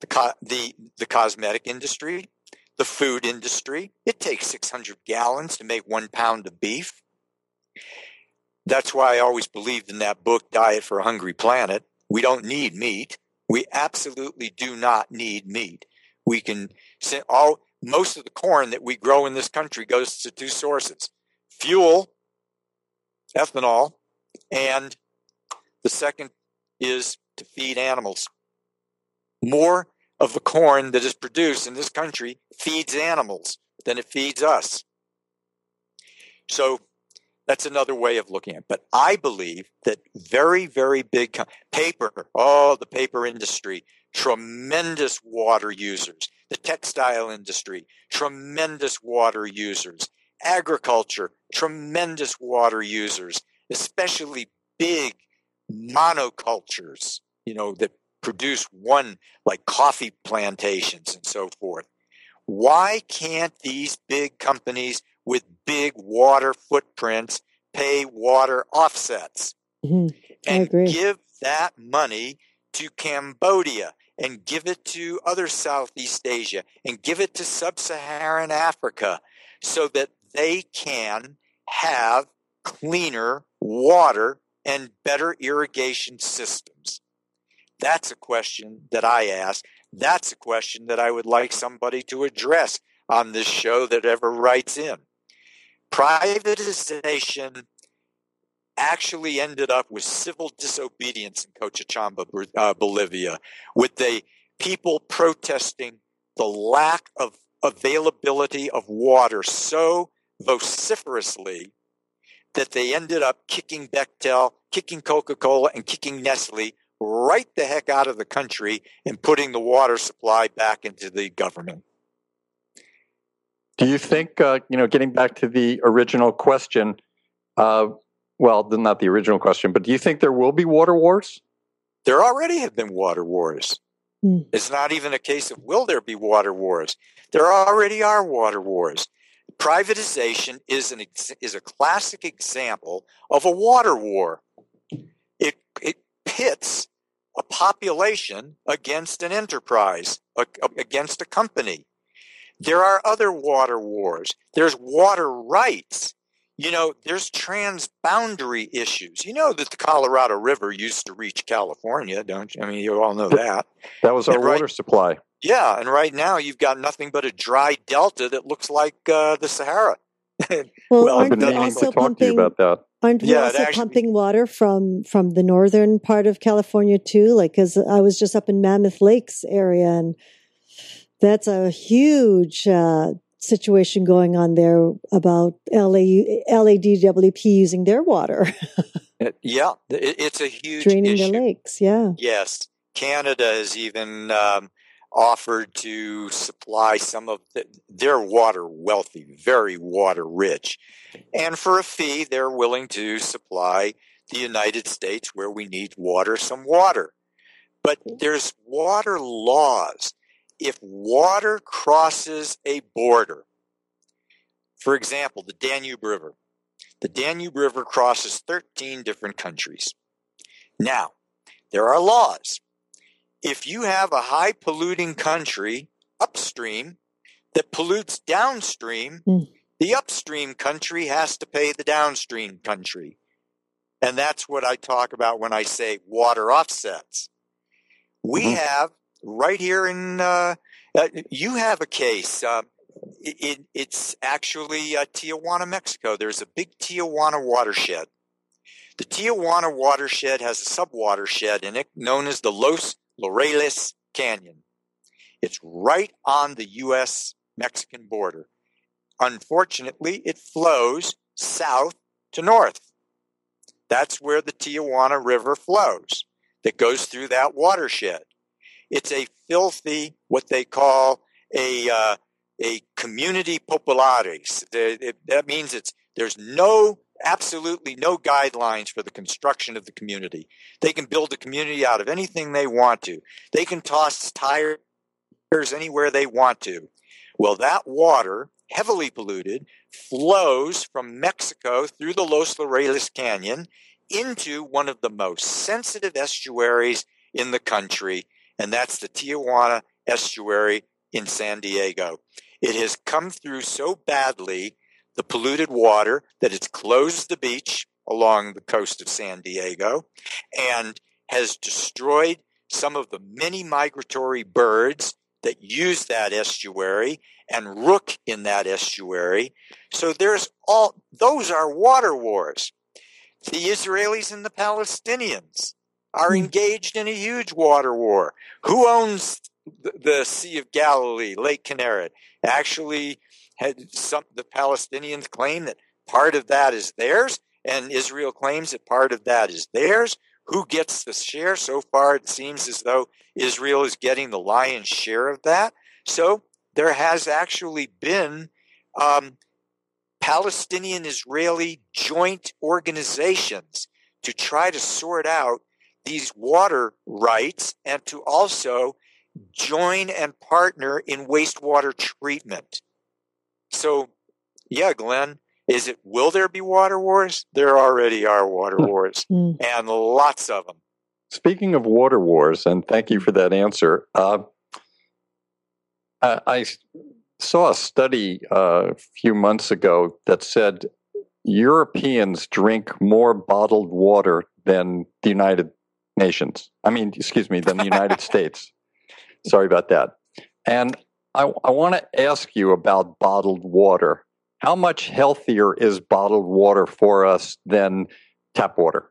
The, co- the, the cosmetic industry, the food industry, it takes 600 gallons to make one pound of beef. That's why I always believed in that book, Diet for a Hungry Planet. We don't need meat. We absolutely do not need meat. We can send all most of the corn that we grow in this country goes to two sources: fuel, ethanol, and the second is to feed animals. More of the corn that is produced in this country feeds animals than it feeds us. So that's another way of looking at it. But I believe that very, very big paper, oh, the paper industry, tremendous water users. The textile industry, tremendous water users. Agriculture, tremendous water users, especially big monocultures, you know, that produce one like coffee plantations and so forth. Why can't these big companies with big water footprints pay water offsets mm-hmm. and give that money to Cambodia and give it to other Southeast Asia and give it to Sub Saharan Africa so that they can have cleaner water and better irrigation systems? That's a question that I ask. That's a question that I would like somebody to address on this show that ever writes in. Privatization actually ended up with civil disobedience in Cochabamba, uh, Bolivia, with the people protesting the lack of availability of water so vociferously that they ended up kicking Bechtel, kicking Coca Cola, and kicking Nestle right the heck out of the country and putting the water supply back into the government. Do you think, uh, you know, getting back to the original question, uh, well, not the original question, but do you think there will be water wars? There already have been water wars. Mm. It's not even a case of will there be water wars. There already are water wars. Privatization is an is a classic example of a water war. It it pits a population against an enterprise, against a company. There are other water wars. There's water rights. You know, there's transboundary issues. You know that the Colorado River used to reach California, don't you? I mean, you all know that. That was our right, water supply. Yeah, and right now you've got nothing but a dry delta that looks like uh, the Sahara. well, well aren't we also pumping, about that. Aren't we yeah, also actually, pumping water from from the northern part of California too? Like, because I was just up in Mammoth Lakes area, and that's a huge uh, situation going on there about LA, LADWP using their water. yeah, it's a huge draining issue. the lakes. Yeah. Yes, Canada has even um, offered to supply some of the, their water wealthy, very water rich, and for a fee, they're willing to supply the United States where we need water some water. But there's water laws if water crosses a border, for example, the Danube River, the Danube River crosses 13 different countries. Now, there are laws. If you have a high polluting country upstream that pollutes downstream, mm. the upstream country has to pay the downstream country. And that's what I talk about when I say water offsets. We mm-hmm. have right here in, uh, uh, you have a case. Uh, it, it's actually uh, Tijuana, Mexico. There's a big Tijuana watershed. The Tijuana watershed has a subwatershed in it known as the Los Laureles Canyon. It's right on the U.S. Mexican border. Unfortunately, it flows south to north. That's where the Tijuana River flows that goes through that watershed. It's a filthy, what they call a uh, a community populares. that means it's there's no absolutely no guidelines for the construction of the community. They can build a community out of anything they want to. They can toss tires anywhere they want to. Well, that water, heavily polluted, flows from Mexico through the Los Laureles Canyon into one of the most sensitive estuaries in the country, and that's the Tijuana estuary in San Diego. It has come through so badly, the polluted water, that it's closed the beach along the coast of San Diego and has destroyed some of the many migratory birds that use that estuary and rook in that estuary. So there's all, those are water wars. The Israelis and the Palestinians are hmm. engaged in a huge water war. Who owns the, Sea of Galilee, Lake Kinneret? Actually, had some the Palestinians claim that part of that is theirs, and Israel claims that part of that is theirs. Who gets the share? So far, it seems as though Israel is getting the lion's share of that. So there has actually been um, Palestinian Israeli joint organizations to try to sort out these water rights and to also join and partner in wastewater treatment. So, yeah, Glenn, is it will there be water wars? There already are water wars, mm. and lots of them. Speaking of water wars, and thank you for that answer. Uh, I saw a study uh, a few months ago that said Europeans drink more bottled water than the United Nations. I mean, excuse me, than the United States. Sorry about that. And I, I want to ask you about bottled water. How much healthier is bottled water for us than tap water?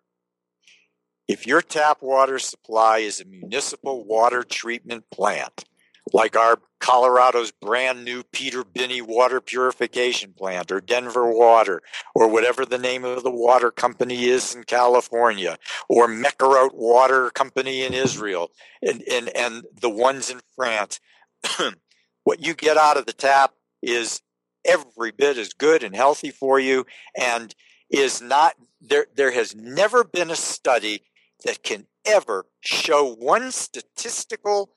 If your tap water supply is a municipal water treatment plant, like our Colorado's brand new Peter Binney water purification plant or Denver Water or whatever the name of the water company is in California or Mekorot Water Company in Israel and, and, and the ones in France. what you get out of the tap is every bit as good and healthy for you and is not there there has never been a study that can ever show one statistical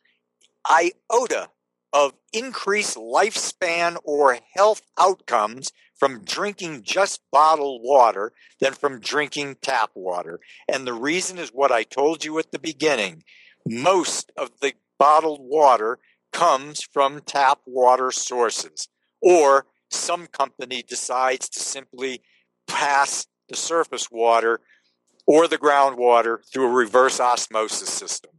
iota of increased lifespan or health outcomes from drinking just bottled water than from drinking tap water. And the reason is what I told you at the beginning. Most of the bottled water comes from tap water sources, or some company decides to simply pass the surface water or the groundwater through a reverse osmosis system.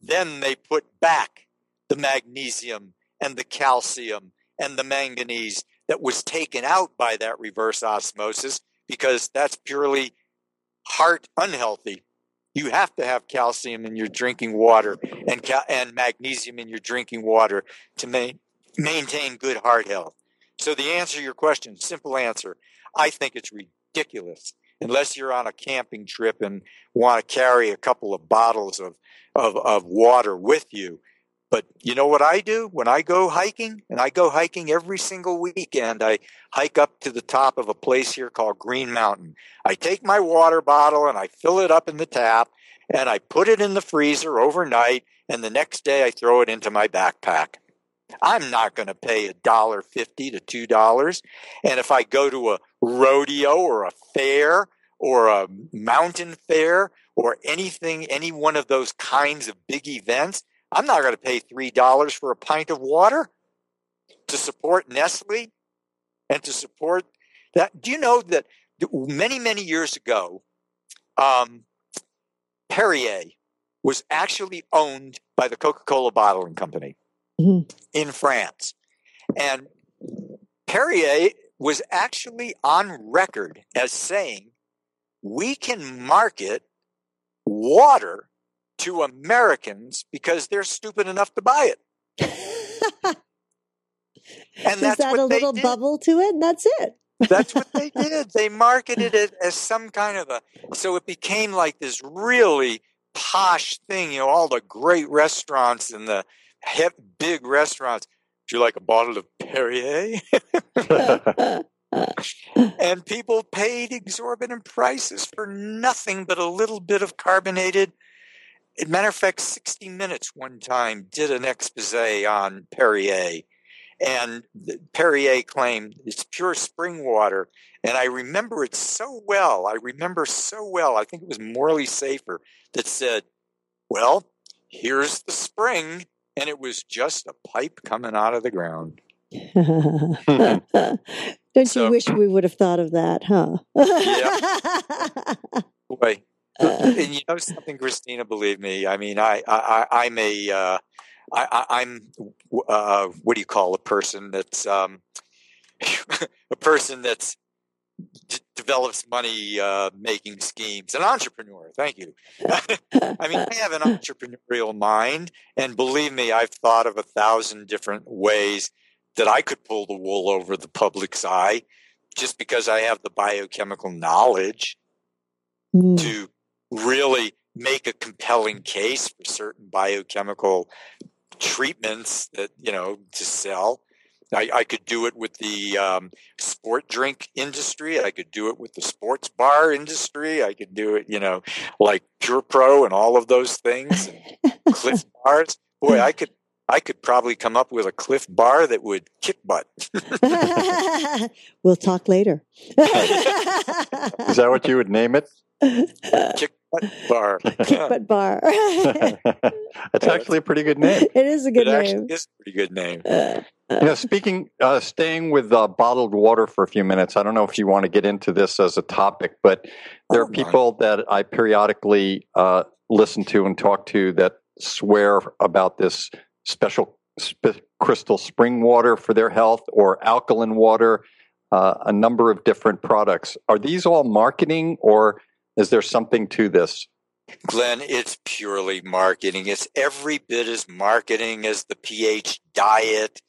Then they put back the magnesium and the calcium and the manganese that was taken out by that reverse osmosis because that's purely heart unhealthy. You have to have calcium in your drinking water and ca- and magnesium in your drinking water to ma- maintain good heart health. So the answer to your question, simple answer, I think it's ridiculous unless you're on a camping trip and want to carry a couple of bottles of, of, of water with you but you know what I do when I go hiking? And I go hiking every single weekend. I hike up to the top of a place here called Green Mountain. I take my water bottle and I fill it up in the tap and I put it in the freezer overnight. And the next day I throw it into my backpack. I'm not going to pay a dollar fifty to two dollars. And if I go to a rodeo or a fair or a mountain fair or anything, any one of those kinds of big events, I'm not going to pay $3 for a pint of water to support Nestle and to support that. Do you know that many, many years ago, um, Perrier was actually owned by the Coca Cola Bottling Company mm-hmm. in France. And Perrier was actually on record as saying, we can market water to Americans because they're stupid enough to buy it. and that's that a little did. bubble to it? And that's it. that's what they did. They marketed it as some kind of a, so it became like this really posh thing. You know, all the great restaurants and the hip, big restaurants. Do you like a bottle of Perrier? and people paid exorbitant prices for nothing but a little bit of carbonated matter of fact, 60 Minutes one time did an expose on Perrier. And Perrier claimed it's pure spring water. And I remember it so well. I remember so well. I think it was Morley Safer that said, Well, here's the spring. And it was just a pipe coming out of the ground. Don't so, you wish we would have thought of that, huh? yeah. Boy, and you know something, Christina? Believe me. I mean, I, I, I'm a, uh, I, I'm, uh, what do you call a person that's, um, a person that's d- develops money uh, making schemes. An entrepreneur. Thank you. I mean, I have an entrepreneurial mind, and believe me, I've thought of a thousand different ways that I could pull the wool over the public's eye just because I have the biochemical knowledge mm. to really make a compelling case for certain biochemical treatments that you know to sell. I, I could do it with the um, sport drink industry. I could do it with the sports bar industry. I could do it, you know, like Pure Pro and all of those things, Clif bars. Boy, I could I could probably come up with a cliff bar that would kick butt. we'll talk later. Is that what you would name it? Kick butt bar. Kick butt bar. That's actually a pretty good name. It is a good it name. It is a pretty good name. Uh, you know, speaking, uh, staying with uh, bottled water for a few minutes. I don't know if you want to get into this as a topic, but there oh, are people that I periodically uh, listen to and talk to that swear about this special sp- crystal spring water for their health or alkaline water, uh, a number of different products. Are these all marketing or is there something to this? Glenn, it's purely marketing. It's every bit as marketing as the pH diet,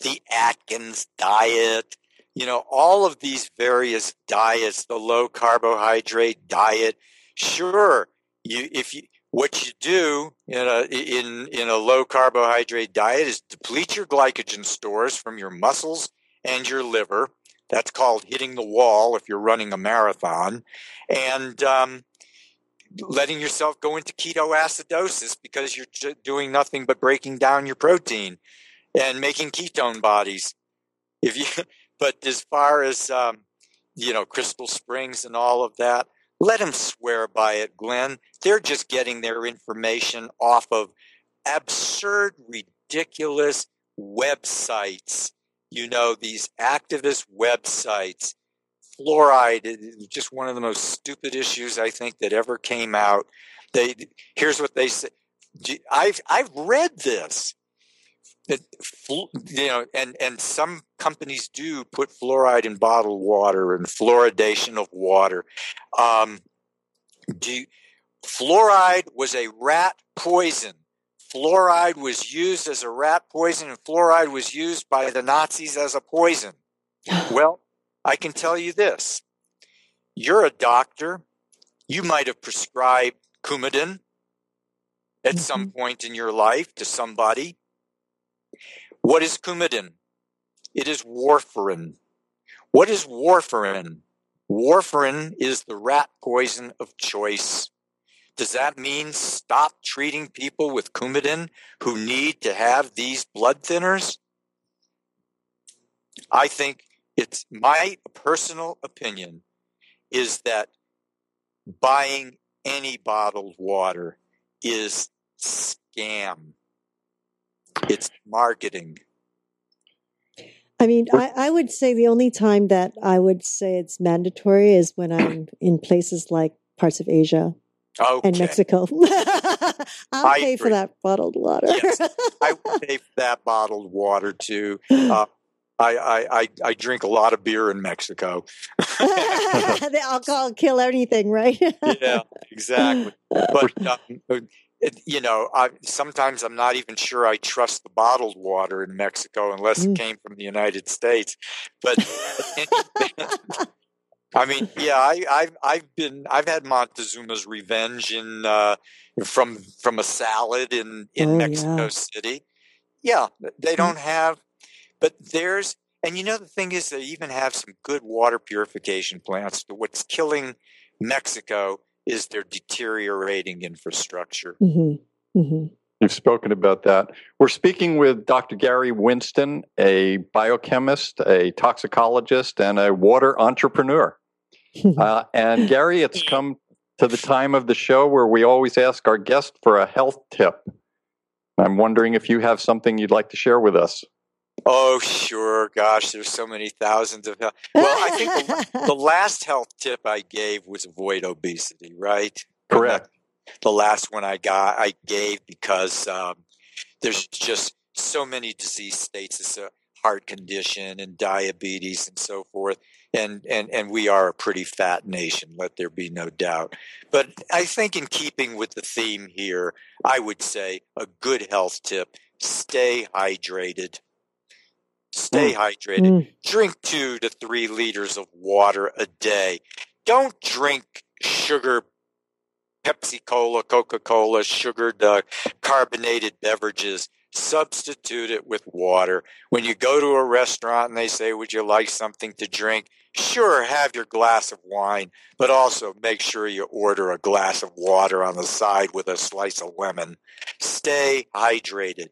the Atkins diet, you know, all of these various diets, the low carbohydrate diet. Sure, you if you what you do in a in in a low carbohydrate diet is deplete your glycogen stores from your muscles and your liver. That's called hitting the wall if you're running a marathon, and um, letting yourself go into ketoacidosis because you're doing nothing but breaking down your protein and making ketone bodies. If you, but as far as um, you know, Crystal Springs and all of that, let them swear by it, Glenn. They're just getting their information off of absurd, ridiculous websites. You know, these activist websites. fluoride, just one of the most stupid issues I think that ever came out. They here's what they say. I've I've read this. That you know, and and some companies do put fluoride in bottled water and fluoridation of water. Um, do, fluoride was a rat poison. Fluoride was used as a rat poison, and fluoride was used by the Nazis as a poison. well, I can tell you this: you're a doctor. You might have prescribed Coumadin at mm-hmm. some point in your life to somebody. What is Coumadin? It is warfarin. What is warfarin? Warfarin is the rat poison of choice. Does that mean stop treating people with Coumadin who need to have these blood thinners? I think it's my personal opinion is that buying any bottled water is scam. It's marketing. I mean, I, I, would say the only time that I would say it's mandatory is when I'm in places like parts of Asia okay. and Mexico. I'll I pay agree. for that bottled water. yes, I would pay for that bottled water too. Uh, I, I, I, drink a lot of beer in Mexico. the alcohol kill anything, right? yeah, exactly. But um, you know, I, sometimes I'm not even sure I trust the bottled water in Mexico unless mm. it came from the United States. But I mean, yeah, I, I've I've been I've had Montezuma's Revenge in uh, from from a salad in in oh, Mexico yeah. City. Yeah, they mm. don't have, but there's and you know the thing is they even have some good water purification plants. But what's killing Mexico is their deteriorating infrastructure. Mm-hmm. Mm-hmm. You've spoken about that. We're speaking with Dr. Gary Winston, a biochemist, a toxicologist, and a water entrepreneur. Uh, and Gary, it's come to the time of the show where we always ask our guest for a health tip. I'm wondering if you have something you'd like to share with us. Oh, sure. Gosh, there's so many thousands of. Health. Well, I think the, the, last health tip I gave was avoid obesity, right? Correct. The last one I got, I gave because um, there's just so many disease states. It's a heart condition and diabetes and so forth. And, and, and we are a pretty fat nation, let there be no doubt. But I think, in keeping with the theme here, I would say a good health tip stay hydrated Stay mm. hydrated. Mm. Drink two to three liters of water a day. Don't drink sugar Pepsi Cola, Coca Cola, sugared uh, carbonated beverages. Substitute it with water. When you go to a restaurant and they say, Would you like something to drink? Sure, have your glass of wine, but also make sure you order a glass of water on the side with a slice of lemon. Stay hydrated.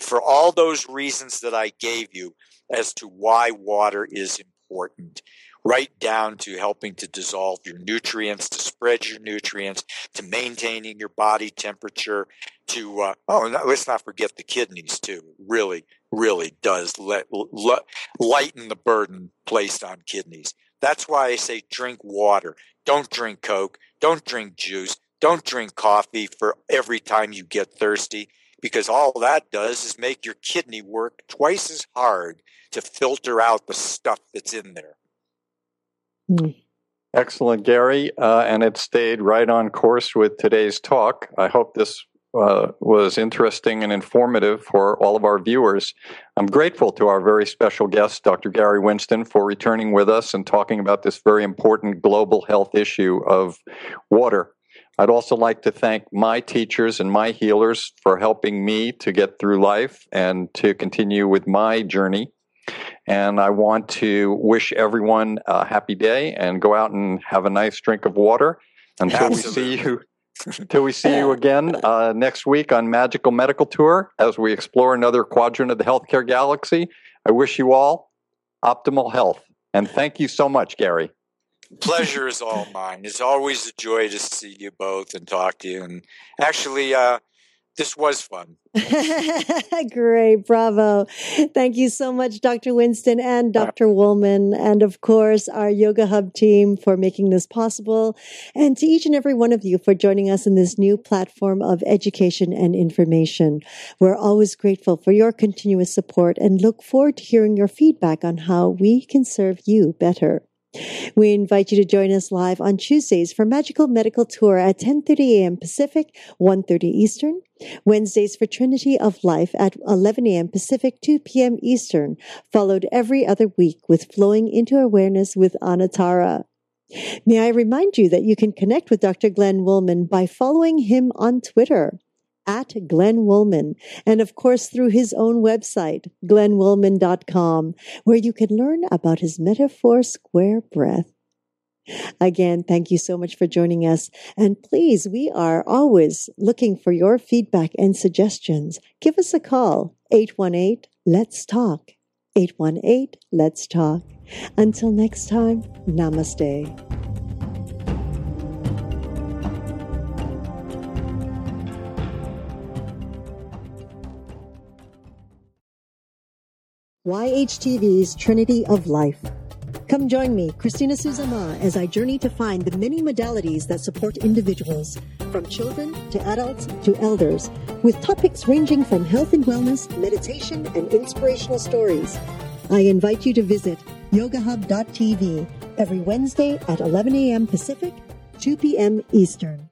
For all those reasons that I gave you as to why water is important right down to helping to dissolve your nutrients, to spread your nutrients, to maintaining your body temperature, to, uh, oh, no, let's not forget the kidneys too. Really, really does let, let, lighten the burden placed on kidneys. That's why I say drink water. Don't drink Coke. Don't drink juice. Don't drink coffee for every time you get thirsty because all that does is make your kidney work twice as hard to filter out the stuff that's in there. Mm. Excellent, Gary. Uh, and it stayed right on course with today's talk. I hope this uh, was interesting and informative for all of our viewers. I'm grateful to our very special guest, Dr. Gary Winston, for returning with us and talking about this very important global health issue of water. I'd also like to thank my teachers and my healers for helping me to get through life and to continue with my journey. And I want to wish everyone a happy day and go out and have a nice drink of water until Absolutely. we see you. Until we see you again uh, next week on Magical Medical Tour as we explore another quadrant of the healthcare galaxy. I wish you all optimal health. And thank you so much, Gary. Pleasure is all mine. It's always a joy to see you both and talk to you. And actually, uh, this was fun. Great. Bravo. Thank you so much, Dr. Winston and uh, Dr. Woolman. And of course, our Yoga Hub team for making this possible. And to each and every one of you for joining us in this new platform of education and information. We're always grateful for your continuous support and look forward to hearing your feedback on how we can serve you better. We invite you to join us live on Tuesdays for Magical Medical Tour at 10:30 a.m. Pacific, 1:30 Eastern. Wednesdays for Trinity of Life at 11 a.m. Pacific, 2 p.m. Eastern, followed every other week with Flowing into Awareness with Anatara. May I remind you that you can connect with Dr. Glenn Woolman by following him on Twitter at Glenn Woolman, and of course through his own website, glennwoolman.com, where you can learn about his metaphor square breath. Again, thank you so much for joining us. And please, we are always looking for your feedback and suggestions. Give us a call, 818 Let's Talk. 818 Let's Talk. Until next time, namaste. YHTV's Trinity of Life. Come join me, Christina Suzama, as I journey to find the many modalities that support individuals, from children to adults to elders, with topics ranging from health and wellness, meditation, and inspirational stories. I invite you to visit yogahub.tv every Wednesday at 11 a.m. Pacific, 2 p.m. Eastern.